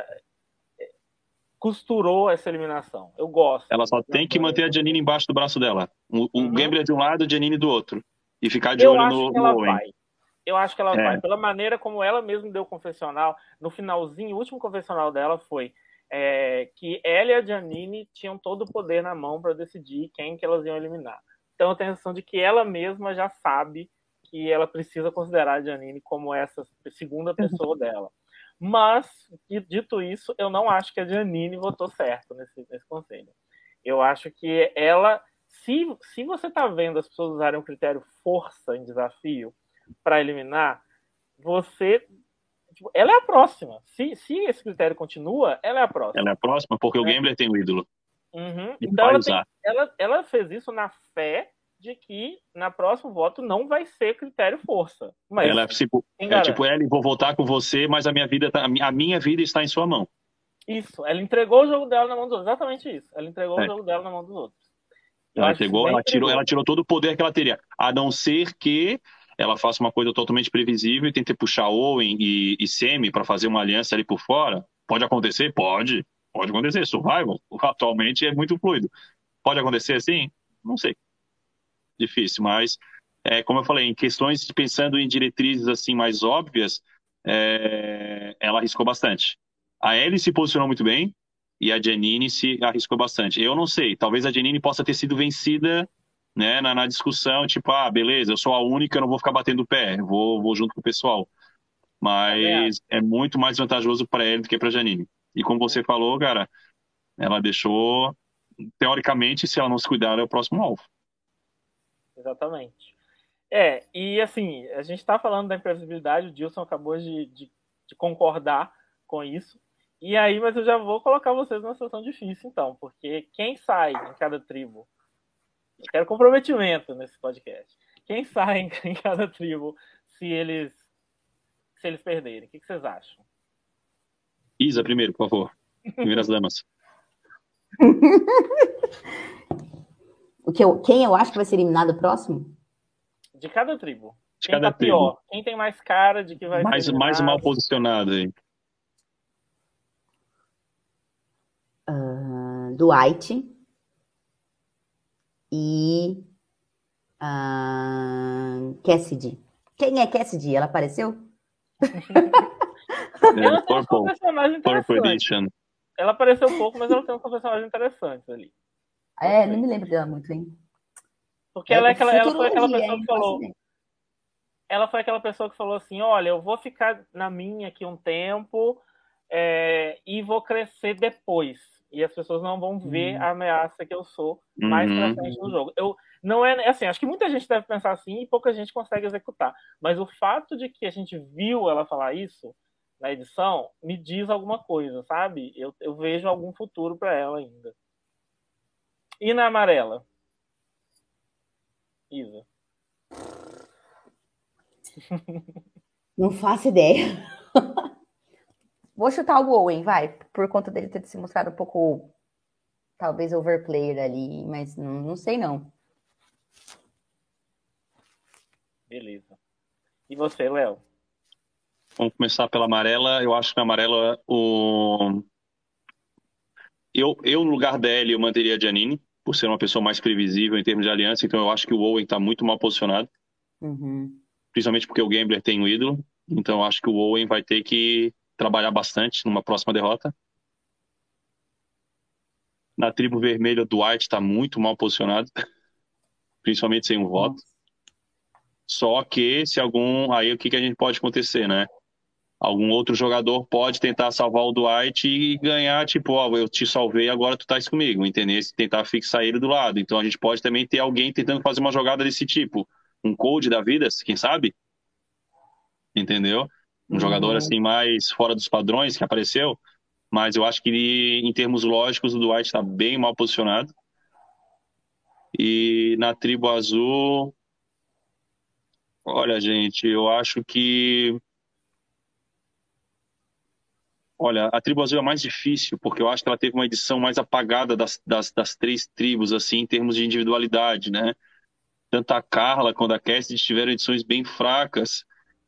Speaker 1: costurou essa eliminação. Eu gosto.
Speaker 3: Ela só tem que manter a Janine embaixo do braço dela. O, uhum. Gambler de um lado, a Janine do outro. E ficar de eu olho no, no Owen. Vai.
Speaker 1: Eu acho que ela é. vai. Pela maneira como ela mesma deu o confessional, no finalzinho, o último confessional dela foi é, que ela e a Janine tinham todo o poder na mão para decidir quem que elas iam eliminar. Então eu tenho a sensação de que ela mesma já sabe que ela precisa considerar a Janine como essa segunda pessoa dela. Mas, dito isso, eu não acho que a Janine votou certo nesse, nesse conselho. Eu acho que ela, se, se você está vendo as pessoas usarem o critério força em desafio para eliminar, você. Tipo, ela é a próxima. Se, se esse critério continua, ela é a próxima.
Speaker 3: Ela é a próxima, porque o é. Gambler tem o ídolo.
Speaker 1: Uhum. Então ela, tem, ela, ela fez isso na fé de que na próximo voto não vai ser critério força. Mas
Speaker 3: ela é tipo, é tipo, Ellen, vou votar com você, mas a minha vida tá, a minha vida está em sua mão.
Speaker 1: Isso, ela entregou o jogo dela na mão dos outros, exatamente isso. Ela entregou é. o jogo dela na mão dos outros.
Speaker 3: ela entregou, ela tirou, ela tirou todo o poder que ela teria, a não ser que ela faça uma coisa totalmente previsível e tente puxar Owen e, e Semi para fazer uma aliança ali por fora. Pode acontecer? Pode. Pode acontecer. Survival atualmente é muito fluido. Pode acontecer assim? Não sei difícil, mas é, como eu falei, em questões pensando em diretrizes assim mais óbvias, é, ela arriscou bastante. A Ellie se posicionou muito bem e a Janine se arriscou bastante. Eu não sei, talvez a Janine possa ter sido vencida né, na, na discussão, tipo, ah, beleza, eu sou a única, eu não vou ficar batendo o pé, vou, vou junto com o pessoal. Mas é, é muito mais vantajoso para ela do que para Janine. E como você falou, cara, ela deixou, teoricamente, se ela não se cuidar, é o próximo alvo.
Speaker 1: Exatamente. É, e assim, a gente está falando da imprevisibilidade, o Dilson acabou de, de, de, concordar com isso. E aí, mas eu já vou colocar vocês numa situação difícil, então, porque quem sai em cada tribo? Eu quero comprometimento nesse podcast. Quem sai em cada tribo se eles se eles perderem? O que, que vocês acham?
Speaker 3: Isa, primeiro, por favor. Primeiras damas.
Speaker 2: O que eu, quem eu acho que vai ser eliminado próximo?
Speaker 1: De cada tribo.
Speaker 3: De quem cada tá tribo. pior?
Speaker 1: Quem tem mais cara de que vai
Speaker 3: mais,
Speaker 1: ser
Speaker 3: Mais mal posicionado aí.
Speaker 2: Uh, Dwight e uh, Cassidy. Quem é Cassidy? Ela apareceu?
Speaker 3: é, Purple, Purple Edition.
Speaker 1: ela apareceu um pouco, mas ela tem um personagem interessante ali.
Speaker 2: É, não me lembro dela muito, hein?
Speaker 1: Porque é, ela, é aquela, ela foi aquela pessoa que falou. Ela foi aquela pessoa que falou assim: olha, eu vou ficar na minha aqui um tempo é, e vou crescer depois. E as pessoas não vão ver uhum. a ameaça que eu sou mais uhum. pra frente no jogo. Eu, não é assim, acho que muita gente deve pensar assim e pouca gente consegue executar. Mas o fato de que a gente viu ela falar isso na edição me diz alguma coisa, sabe? Eu, eu vejo algum futuro para ela ainda. E na amarela? Isa.
Speaker 2: Não faço ideia. Vou chutar o Owen, vai, por conta dele ter se mostrado um pouco, talvez, overplayer ali, mas não, não sei não.
Speaker 1: Beleza. E você, Léo?
Speaker 3: Vamos começar pela amarela. Eu acho que na amarela o. Eu, eu, no lugar dela, eu manteria a Janine por ser uma pessoa mais previsível em termos de aliança, então eu acho que o Owen está muito mal posicionado.
Speaker 2: Uhum.
Speaker 3: Principalmente porque o Gambler tem um ídolo. Então eu acho que o Owen vai ter que trabalhar bastante numa próxima derrota. Na tribo vermelha, o Dwight está muito mal posicionado, principalmente sem um voto. Só que se algum. Aí o que, que a gente pode acontecer, né? Algum outro jogador pode tentar salvar o Dwight e ganhar, tipo, ó, eu te salvei, agora tu estás comigo, entendeu? Tentar fixar ele do lado. Então a gente pode também ter alguém tentando fazer uma jogada desse tipo. Um code da vida, quem sabe? Entendeu? Um uhum. jogador assim mais fora dos padrões que apareceu. Mas eu acho que ele, em termos lógicos, o Dwight está bem mal posicionado. E na tribo azul. Olha, gente, eu acho que Olha, a tribo azul é mais difícil, porque eu acho que ela teve uma edição mais apagada das, das, das três tribos, assim, em termos de individualidade, né? Tanto a Carla quanto a Cassidy tiveram edições bem fracas,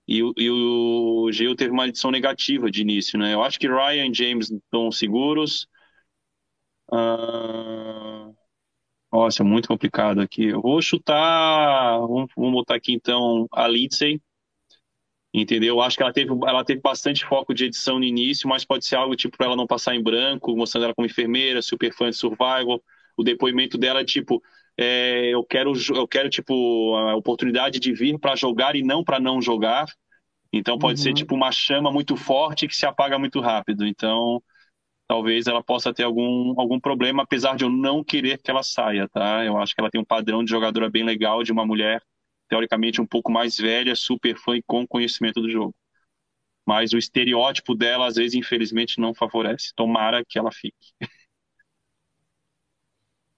Speaker 3: e, e o Geo teve uma edição negativa de início, né? Eu acho que Ryan e James estão seguros. Ah... Nossa, é muito complicado aqui. Eu vou chutar. Vamos, vamos botar aqui então a Lindsay entendeu? Acho que ela teve, ela teve bastante foco de edição no início, mas pode ser algo tipo para ela não passar em branco, mostrando ela como enfermeira, super fã de survival. O depoimento dela, tipo, é, eu quero, eu quero tipo a oportunidade de vir para jogar e não para não jogar. Então pode uhum. ser tipo uma chama muito forte que se apaga muito rápido. Então talvez ela possa ter algum, algum problema, apesar de eu não querer que ela saia, tá? Eu acho que ela tem um padrão de jogadora bem legal, de uma mulher teoricamente um pouco mais velha, super fã e com conhecimento do jogo. Mas o estereótipo dela, às vezes, infelizmente, não favorece. Tomara que ela fique.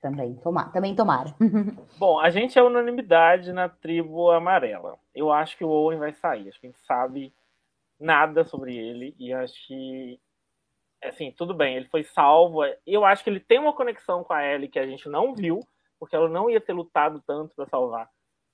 Speaker 2: Também, tomar, também tomara.
Speaker 1: Bom, a gente é unanimidade na tribo amarela. Eu acho que o Owen vai sair. Acho que a gente sabe nada sobre ele. E acho que, assim, tudo bem, ele foi salvo. Eu acho que ele tem uma conexão com a Ellie que a gente não viu, porque ela não ia ter lutado tanto para salvar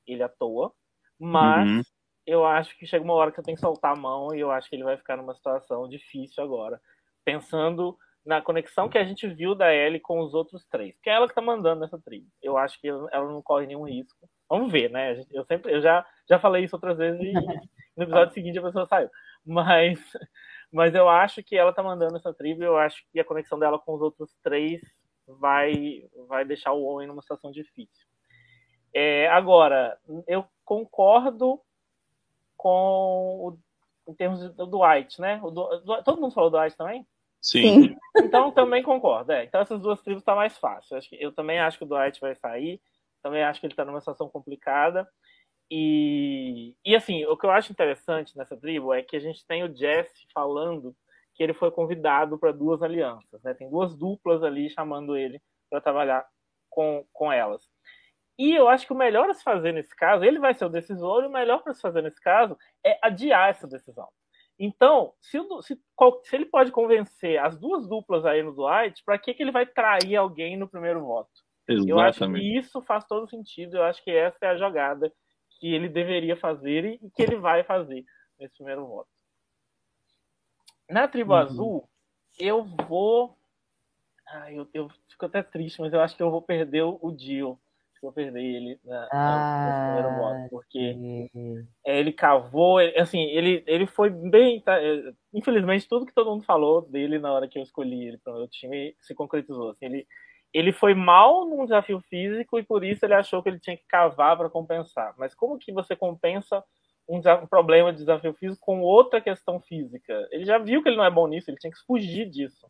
Speaker 1: ele à toa, mas uhum. eu acho que chega uma hora que eu tenho que soltar a mão e eu acho que ele vai ficar numa situação difícil agora, pensando na conexão que a gente viu da Ellie com os outros três, que é ela que tá mandando nessa tribo. Eu acho que ela não corre nenhum risco. Vamos ver, né? Eu sempre, eu já, já falei isso outras vezes e no episódio seguinte a pessoa saiu. Mas, mas eu acho que ela tá mandando essa tribo. E eu acho que a conexão dela com os outros três vai, vai deixar o Owen numa situação difícil. É, agora, eu concordo com o, em termos do Dwight, né? O, do, todo mundo falou do Dwight também?
Speaker 3: Sim.
Speaker 1: Então também concordo. É. Então essas duas tribos tá mais fácil. Eu, eu também acho que o Dwight vai sair. Também acho que ele está numa situação complicada. E, e assim, o que eu acho interessante nessa tribo é que a gente tem o Jeff falando que ele foi convidado para duas alianças. Né? Tem duas duplas ali chamando ele para trabalhar com, com elas. E eu acho que o melhor a se fazer nesse caso, ele vai ser o decisor, e o melhor para se fazer nesse caso é adiar essa decisão. Então, se, se, se, ele pode convencer as duas duplas aí no Dwight, para que, que ele vai trair alguém no primeiro voto?
Speaker 3: Exatamente.
Speaker 1: Eu acho que isso faz todo sentido. Eu acho que essa é a jogada que ele deveria fazer e que ele vai fazer nesse primeiro voto. Na tribo uhum. azul, eu vou. Ah, eu, eu fico até triste, mas eu acho que eu vou perder o Dio que eu perder ele na, ah, no primeiro voto, porque é, ele cavou, assim, ele, ele foi bem, tá, é, infelizmente tudo que todo mundo falou dele na hora que eu escolhi ele para o meu time se concretizou, assim, ele ele foi mal num desafio físico e por isso ele achou que ele tinha que cavar para compensar. Mas como que você compensa um, um, problema de desafio físico com outra questão física? Ele já viu que ele não é bom nisso, ele tinha que fugir disso.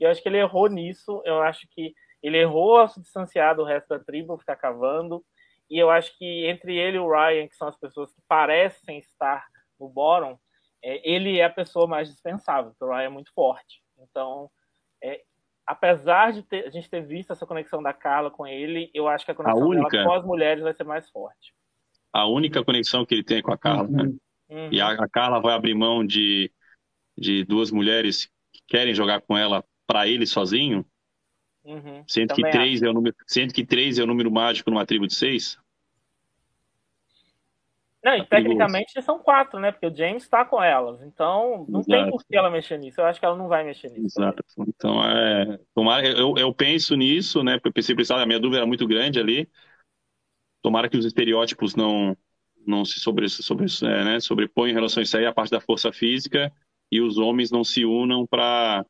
Speaker 1: E eu acho que ele errou nisso. Eu acho que ele errou ao se distanciar do resto da tribo, ficar cavando. E eu acho que entre ele e o Ryan, que são as pessoas que parecem estar no bottom, é, ele é a pessoa mais dispensável, porque o Ryan é muito forte. Então, é, apesar de ter, a gente ter visto essa conexão da Carla com ele, eu acho que a conexão a única, com as mulheres vai ser mais forte.
Speaker 3: A única conexão que ele tem com a Carla, né? uhum. E a, a, Carla vai abrir mão de, de duas mulheres que querem jogar com ela para ele sozinho, uhum. sendo, que três é o número, sendo que três é o número mágico numa tribo de seis.
Speaker 1: Não, e tecnicamente são quatro, né? Porque o James está com elas. Então, não Exato. tem por que ela mexer nisso. Eu acho que ela não vai mexer nisso.
Speaker 3: Exato. Também. Então, é. Tomara, eu, eu penso nisso, né? Porque eu pensei, a minha dúvida era muito grande ali. Tomara que os estereótipos não, não se sobre, sobre, é, né, sobrepõem em relação a isso aí, a parte da força física, e os homens não se unam para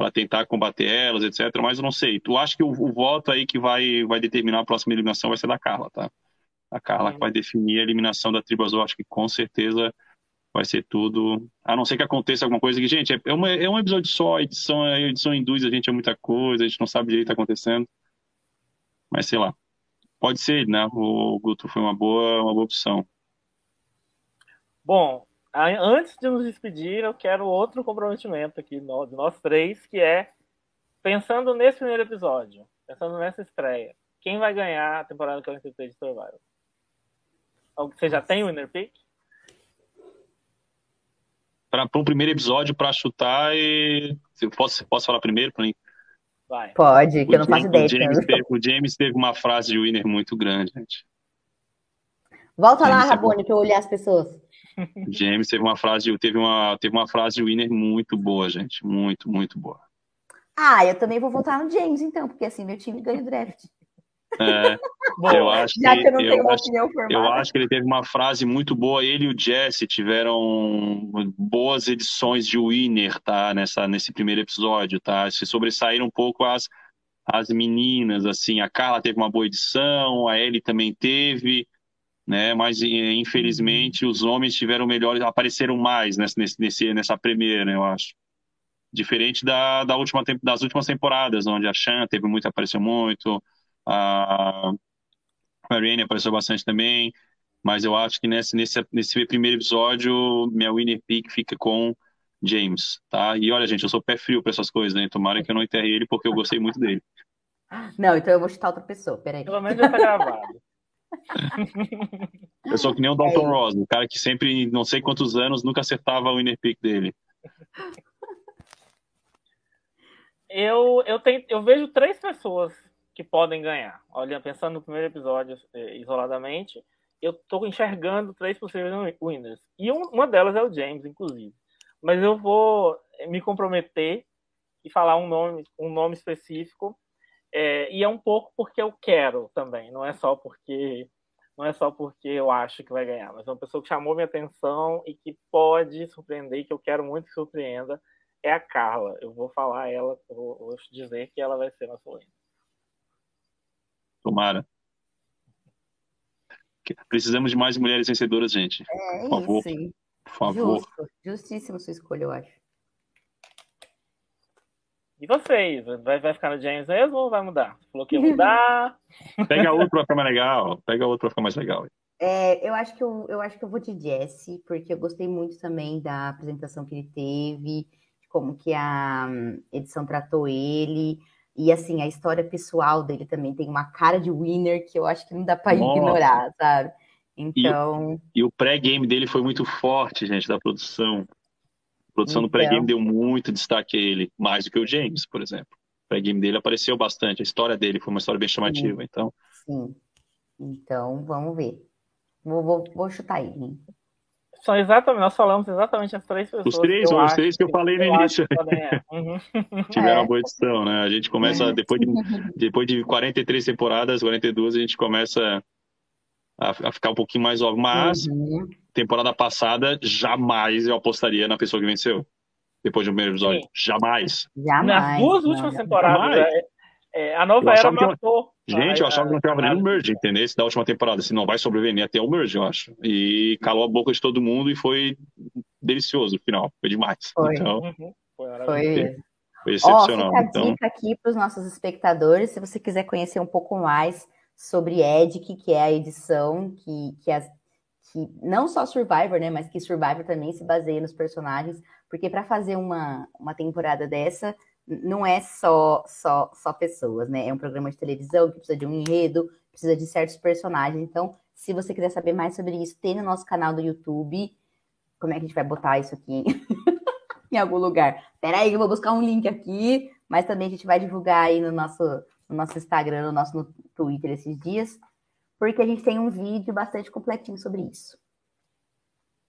Speaker 3: para tentar combater elas, etc. Mas eu não sei. Tu acha que o, o voto aí que vai, vai determinar a próxima eliminação vai ser da Carla, tá? A Carla que vai definir a eliminação da tribo azul. Acho que com certeza vai ser tudo. A não ser que aconteça alguma coisa que, gente, é, uma, é um episódio só, a edição, a edição induz a gente a muita coisa, a gente não sabe direito o que está acontecendo. Mas sei lá. Pode ser, né? O Guto foi uma boa, uma boa opção.
Speaker 1: Bom, antes de nos despedir, eu quero outro comprometimento aqui de nós três, que é pensando nesse primeiro episódio, pensando nessa estreia, quem vai ganhar a temporada 43 de Survival? Você já tem o winner pick?
Speaker 3: Para um primeiro episódio, para chutar e. Posso, posso falar primeiro para mim?
Speaker 2: Vai. Pode, que o eu não faço ideia.
Speaker 3: O James, teve, o James teve uma frase de winner muito grande, gente.
Speaker 2: Volta James lá, Rabone, para eu olhar as pessoas.
Speaker 3: James teve uma frase, teve uma, teve uma frase de winner muito boa, gente. Muito, muito boa.
Speaker 2: Ah, eu também vou votar no James, então, porque assim meu time ganha o draft.
Speaker 3: É, Bom, eu acho já que, que eu não eu tenho uma acho, opinião formada. Eu acho que ele teve uma frase muito boa. Ele e o Jesse tiveram boas edições de winner, tá? Nessa, nesse primeiro episódio, tá? Se sobressaíram um pouco as, as meninas, assim. A Carla teve uma boa edição, a Ellie também teve, né? Mas infelizmente os homens tiveram melhores, apareceram mais nesse, nesse, nessa primeira, eu acho. Diferente da, da última, das últimas temporadas, onde a Chan teve muito, apareceu muito a Marianne apareceu bastante também, mas eu acho que nesse, nesse, nesse primeiro episódio, minha winner pick fica com James, tá? E olha, gente, eu sou pé frio para essas coisas, né? Tomara que eu não enterre ele, porque eu gostei muito dele.
Speaker 2: Não, então eu vou chutar outra pessoa, peraí.
Speaker 1: Pelo menos já tá gravado.
Speaker 3: Eu sou que nem o Dalton é Ross, o cara que sempre, não sei quantos anos, nunca acertava o winner pick dele.
Speaker 1: Eu, eu, tenho, eu vejo três pessoas que podem ganhar. Olha, pensando no primeiro episódio é, isoladamente, eu estou enxergando três possíveis winners. E um, uma delas é o James, inclusive. Mas eu vou me comprometer e falar um nome, um nome específico. É, e é um pouco porque eu quero também, não é só porque não é só porque eu acho que vai ganhar, mas é uma pessoa que chamou minha atenção e que pode surpreender, que eu quero muito que surpreenda, é a Carla. Eu vou falar ela, vou, vou dizer que ela vai ser nossa winner.
Speaker 3: Tomara. Precisamos de mais mulheres vencedoras, gente.
Speaker 2: É, Por favor. Isso.
Speaker 3: Por favor.
Speaker 2: Justo. Justíssimo sua escolha, eu acho.
Speaker 1: E vocês? Vai, vai ficar no James mesmo ou vai mudar? falou que ia mudar.
Speaker 3: Pega outro pra ficar mais legal. Pega outro pra ficar mais legal.
Speaker 2: É, eu acho que eu, eu acho que eu vou de Jesse, porque eu gostei muito também da apresentação que ele teve, de como que a hum, edição tratou ele. E assim, a história pessoal dele também tem uma cara de winner que eu acho que não dá para ignorar, sabe? Então.
Speaker 3: E, e o pré-game dele foi muito forte, gente, da produção. A produção então... do pré-game deu muito destaque a ele, mais do que o James, por exemplo. O pré-game dele apareceu bastante, a história dele foi uma história bem chamativa,
Speaker 2: sim.
Speaker 3: então.
Speaker 2: Sim. Então, vamos ver. Vou, vou, vou chutar ele.
Speaker 1: são exatamente, nós falamos exatamente as três pessoas.
Speaker 3: Os três, os três que eu falei no início. Uhum. Tiveram é. uma boa edição, né? A gente começa, é. depois de, depois de 43 temporadas, 42, a gente começa a, a ficar um pouquinho mais óbvio. Mas, uhum. temporada passada, jamais eu apostaria na pessoa que venceu. Depois do primeiro episódio. Sim. Jamais.
Speaker 1: Jamais. Nas duas últimas temporadas, é, é, a nova era matou.
Speaker 3: Gente, eu achava que não tinha nem o merge, entendeu? Esse da última temporada. Se não vai sobreviver até o merge, eu acho. E calou a boca de todo mundo e foi delicioso no final. Foi demais.
Speaker 2: Foi.
Speaker 3: Então,
Speaker 2: uhum. foi, foi. foi excepcional. Ó, fica a dica aqui para os nossos espectadores, se você quiser conhecer um pouco mais sobre Edic, que é a edição que, que, as, que não só Survivor, né, mas que Survivor também se baseia nos personagens, porque para fazer uma, uma temporada dessa, não é só, só, só pessoas, né? É um programa de televisão que precisa de um enredo, precisa de certos personagens. Então, se você quiser saber mais sobre isso, tem no nosso canal do YouTube. Como é que a gente vai botar isso aqui em algum lugar? Peraí, eu vou buscar um link aqui, mas também a gente vai divulgar aí no nosso, no nosso Instagram, no nosso no Twitter esses dias, porque a gente tem um vídeo bastante completinho sobre isso.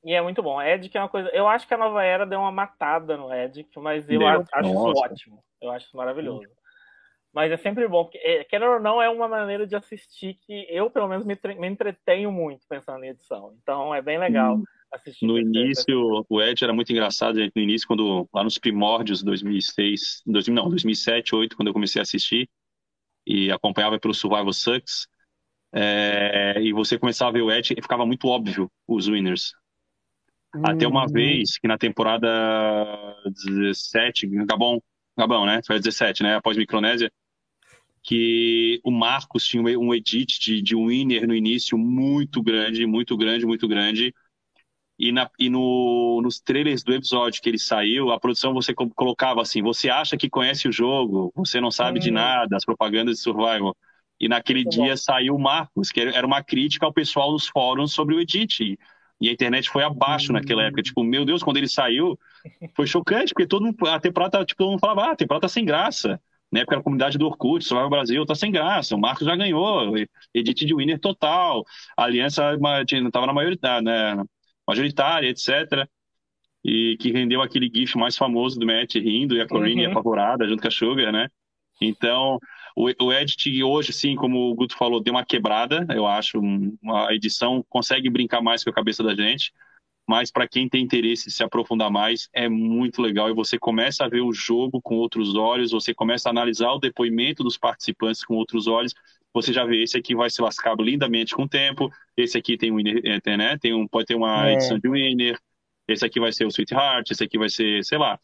Speaker 1: E é muito bom. Edic é uma coisa. Eu acho que a nova era deu uma matada no Edic, mas eu acho, acho isso ótimo. Eu acho isso maravilhoso. Mas é sempre bom, porque, é, querendo ou não, é uma maneira de assistir que eu, pelo menos, me, me entretenho muito pensando em edição. Então é bem legal hum. assistir.
Speaker 3: No início, o Ed era muito engraçado, gente, no início, quando lá nos primórdios, 2006, 2000, não, 2007, 2008, quando eu comecei a assistir e acompanhava pelo Survival Sucks, é, e você começava a ver o Ed, e ficava muito óbvio os winners. Até uma uhum. vez que na temporada 17, Gabão, Gabão, né? Foi 17, né? Após Micronésia, que o Marcos tinha um edit de, de winner no início muito grande, muito grande, muito grande. E, na, e no, nos trailers do episódio que ele saiu, a produção você colocava assim: você acha que conhece o jogo, você não sabe de uhum. nada, as propagandas de survival. E naquele muito dia bom. saiu o Marcos, que era uma crítica ao pessoal nos fóruns sobre o edit. E a internet foi abaixo naquela época. Tipo, meu Deus, quando ele saiu, foi chocante, porque todo mundo, a temporada, tipo, todo mundo falava, ah, a temporada tá sem graça. Na época era a comunidade do Orkut, Survival Brasil, tá sem graça. O Marcos já ganhou, edit de winner total. A aliança não estava na maioridade, né, majoritária, etc. E que rendeu aquele gif mais famoso do Matt rindo e a Corinne uhum. apavorada junto com a Sugar, né? Então, o, o Edit hoje, sim, como o Guto falou, deu uma quebrada, eu acho. Uma edição consegue brincar mais com a cabeça da gente, mas para quem tem interesse em se aprofundar mais, é muito legal. E você começa a ver o jogo com outros olhos, você começa a analisar o depoimento dos participantes com outros olhos. Você já vê, esse aqui vai se lascar lindamente com o tempo, esse aqui tem, winner, eh, né, tem um, pode ter uma é. edição de winner, esse aqui vai ser o Sweetheart, esse aqui vai ser, sei lá.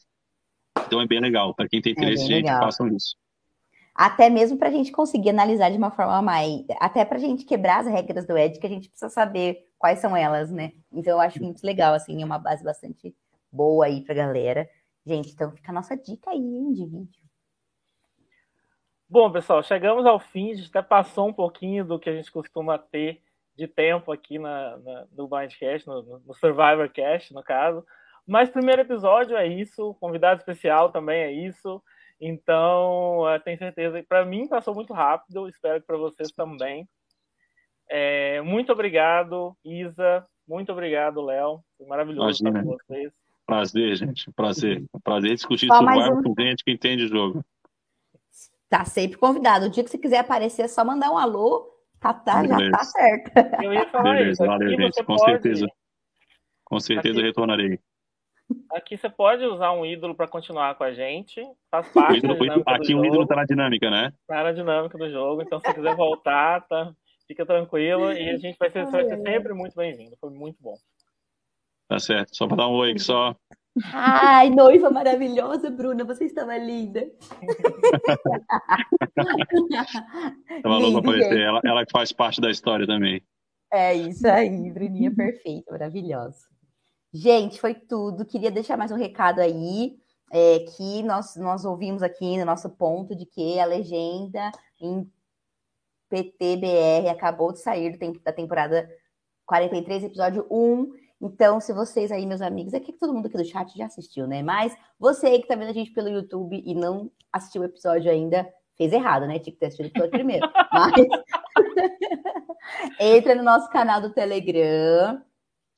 Speaker 3: Então é bem legal. Para quem tem é interesse, é gente, façam isso
Speaker 2: até mesmo para a gente conseguir analisar de uma forma mais. Até para a gente quebrar as regras do Ed, que a gente precisa saber quais são elas, né? Então eu acho muito legal, assim, é uma base bastante boa aí para galera. Gente, então fica a nossa dica aí, hein, de vídeo.
Speaker 1: Bom, pessoal, chegamos ao fim, a gente até passou um pouquinho do que a gente costuma ter de tempo aqui na, na no Blindcast, no, no Survivor Cast, no caso. Mas primeiro episódio é isso, convidado especial também é isso. Então, tenho certeza que para mim passou muito rápido, espero que para vocês também. É, muito obrigado, Isa. Muito obrigado, Léo. Foi maravilhoso Imagina. estar com vocês.
Speaker 3: Prazer, gente. Prazer. Prazer discutir sobre um... com gente que entende o jogo.
Speaker 2: Tá sempre convidado. O dia que você quiser aparecer, é só mandar um alô. Tá, tá, já tá certo.
Speaker 1: Eu ia falar Beleza, isso.
Speaker 3: Valeu, gente. Com pode... certeza. Com certeza Aqui... retornarei.
Speaker 1: Aqui você pode usar um ídolo para continuar com a gente. Faz parte o ídolo,
Speaker 3: Aqui o ídolo está na dinâmica, né?
Speaker 1: Está na dinâmica do jogo. Então, se quiser voltar, tá, fica tranquilo. E a gente vai ser, vai ser sempre muito bem-vindo. Foi muito bom.
Speaker 3: Tá certo. Só para dar um oi aqui só.
Speaker 2: Ai, noiva maravilhosa, Bruna, você estava linda.
Speaker 3: Estava louca aparecer. Ela, ela faz parte da história também.
Speaker 2: É isso aí, Bruninha perfeita, maravilhosa. Gente, foi tudo. Queria deixar mais um recado aí, é, que nós, nós ouvimos aqui no nosso ponto de que a legenda em PTBR acabou de sair da temporada 43, episódio 1. Então, se vocês aí, meus amigos, é que todo mundo aqui do chat já assistiu, né? Mas você aí que tá vendo a gente pelo YouTube e não assistiu o episódio ainda, fez errado, né? Tinha que ter assistido o episódio primeiro. Mas entra no nosso canal do Telegram,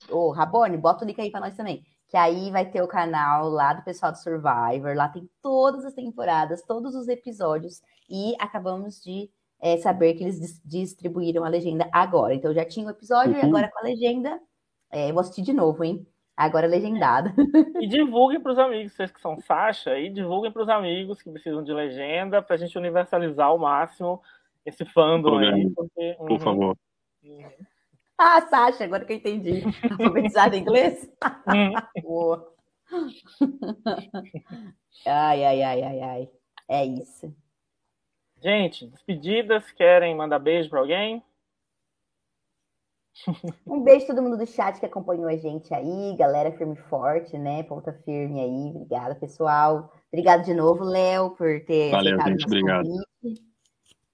Speaker 2: Ô, Rabone, bota o link aí para nós também. Que aí vai ter o canal lá do pessoal do Survivor. Lá tem todas as temporadas, todos os episódios. E acabamos de é, saber que eles distribuíram a legenda agora. Então já tinha o episódio uhum. e agora com a legenda. É, vou assistir de novo, hein? Agora legendado.
Speaker 1: E divulguem para os amigos, vocês que são Sasha, e divulguem para os amigos que precisam de legenda, para a gente universalizar ao máximo esse fandom aí.
Speaker 3: Porque, uhum. Por favor. Uhum.
Speaker 2: Ah, Sasha, agora que eu entendi. Alfabetizado em inglês? Uhum. Boa. ai, ai, ai, ai, ai. É isso.
Speaker 1: Gente, despedidas. Querem mandar beijo para alguém?
Speaker 2: Um beijo todo mundo do chat que acompanhou a gente aí, galera firme e forte, né? Ponta firme aí. Obrigada, pessoal. Obrigado de novo, Léo, por ter
Speaker 3: Valeu, gente. Obrigado.
Speaker 2: Convite.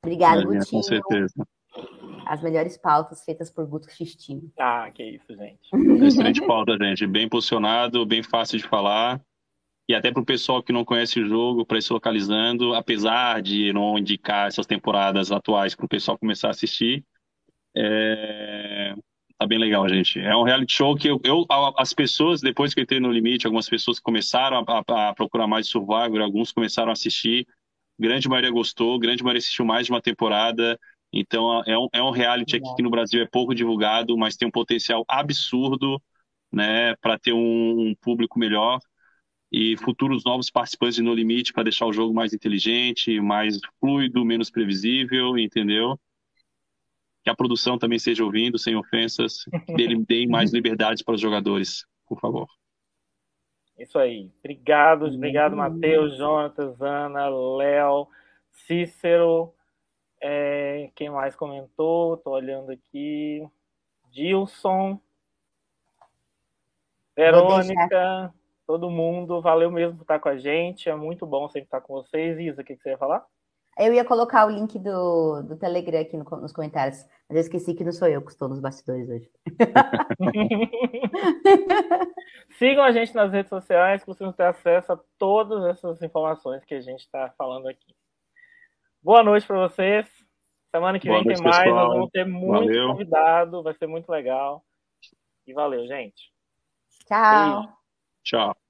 Speaker 2: Obrigado, Gutinho.
Speaker 3: Com certeza.
Speaker 2: As melhores pautas feitas por Guto Xistinho.
Speaker 1: Ah, que isso, gente.
Speaker 3: Excelente pauta, gente. Bem posicionado, bem fácil de falar. E até para o pessoal que não conhece o jogo, para ir se localizando, apesar de não indicar essas temporadas atuais para o pessoal começar a assistir, é... tá bem legal, gente. É um reality show que eu, eu, as pessoas, depois que eu entrei no limite, algumas pessoas começaram a, a, a procurar mais Survivor, alguns começaram a assistir, grande maioria gostou, grande maioria assistiu mais de uma temporada. Então é um, é um reality aqui que no Brasil é pouco divulgado, mas tem um potencial absurdo né, para ter um, um, público melhor e futuros novos participantes de No Limite para deixar o jogo mais inteligente, mais fluido, menos previsível, entendeu? Que a produção também seja ouvindo, sem ofensas, dele deem mais liberdades para os jogadores, por favor.
Speaker 1: Isso aí. Obrigado, obrigado, Matheus, Jonatas, Ana, Léo, Cícero. É, quem mais comentou? Estou olhando aqui. Dilson. Verônica, todo mundo, valeu mesmo por estar com a gente. É muito bom sempre estar com vocês. Isa, o que, que você ia falar?
Speaker 2: Eu ia colocar o link do, do Telegram aqui no, nos comentários, mas eu esqueci que não sou eu que estou nos bastidores hoje.
Speaker 1: Sigam a gente nas redes sociais, que vocês vão ter acesso a todas essas informações que a gente está falando aqui. Boa noite para vocês. Semana que Boa vem noite, tem mais, pessoal. nós vamos ter muito valeu. convidado, vai ser muito legal. E valeu, gente.
Speaker 2: Tchau.
Speaker 3: Beijo. Tchau.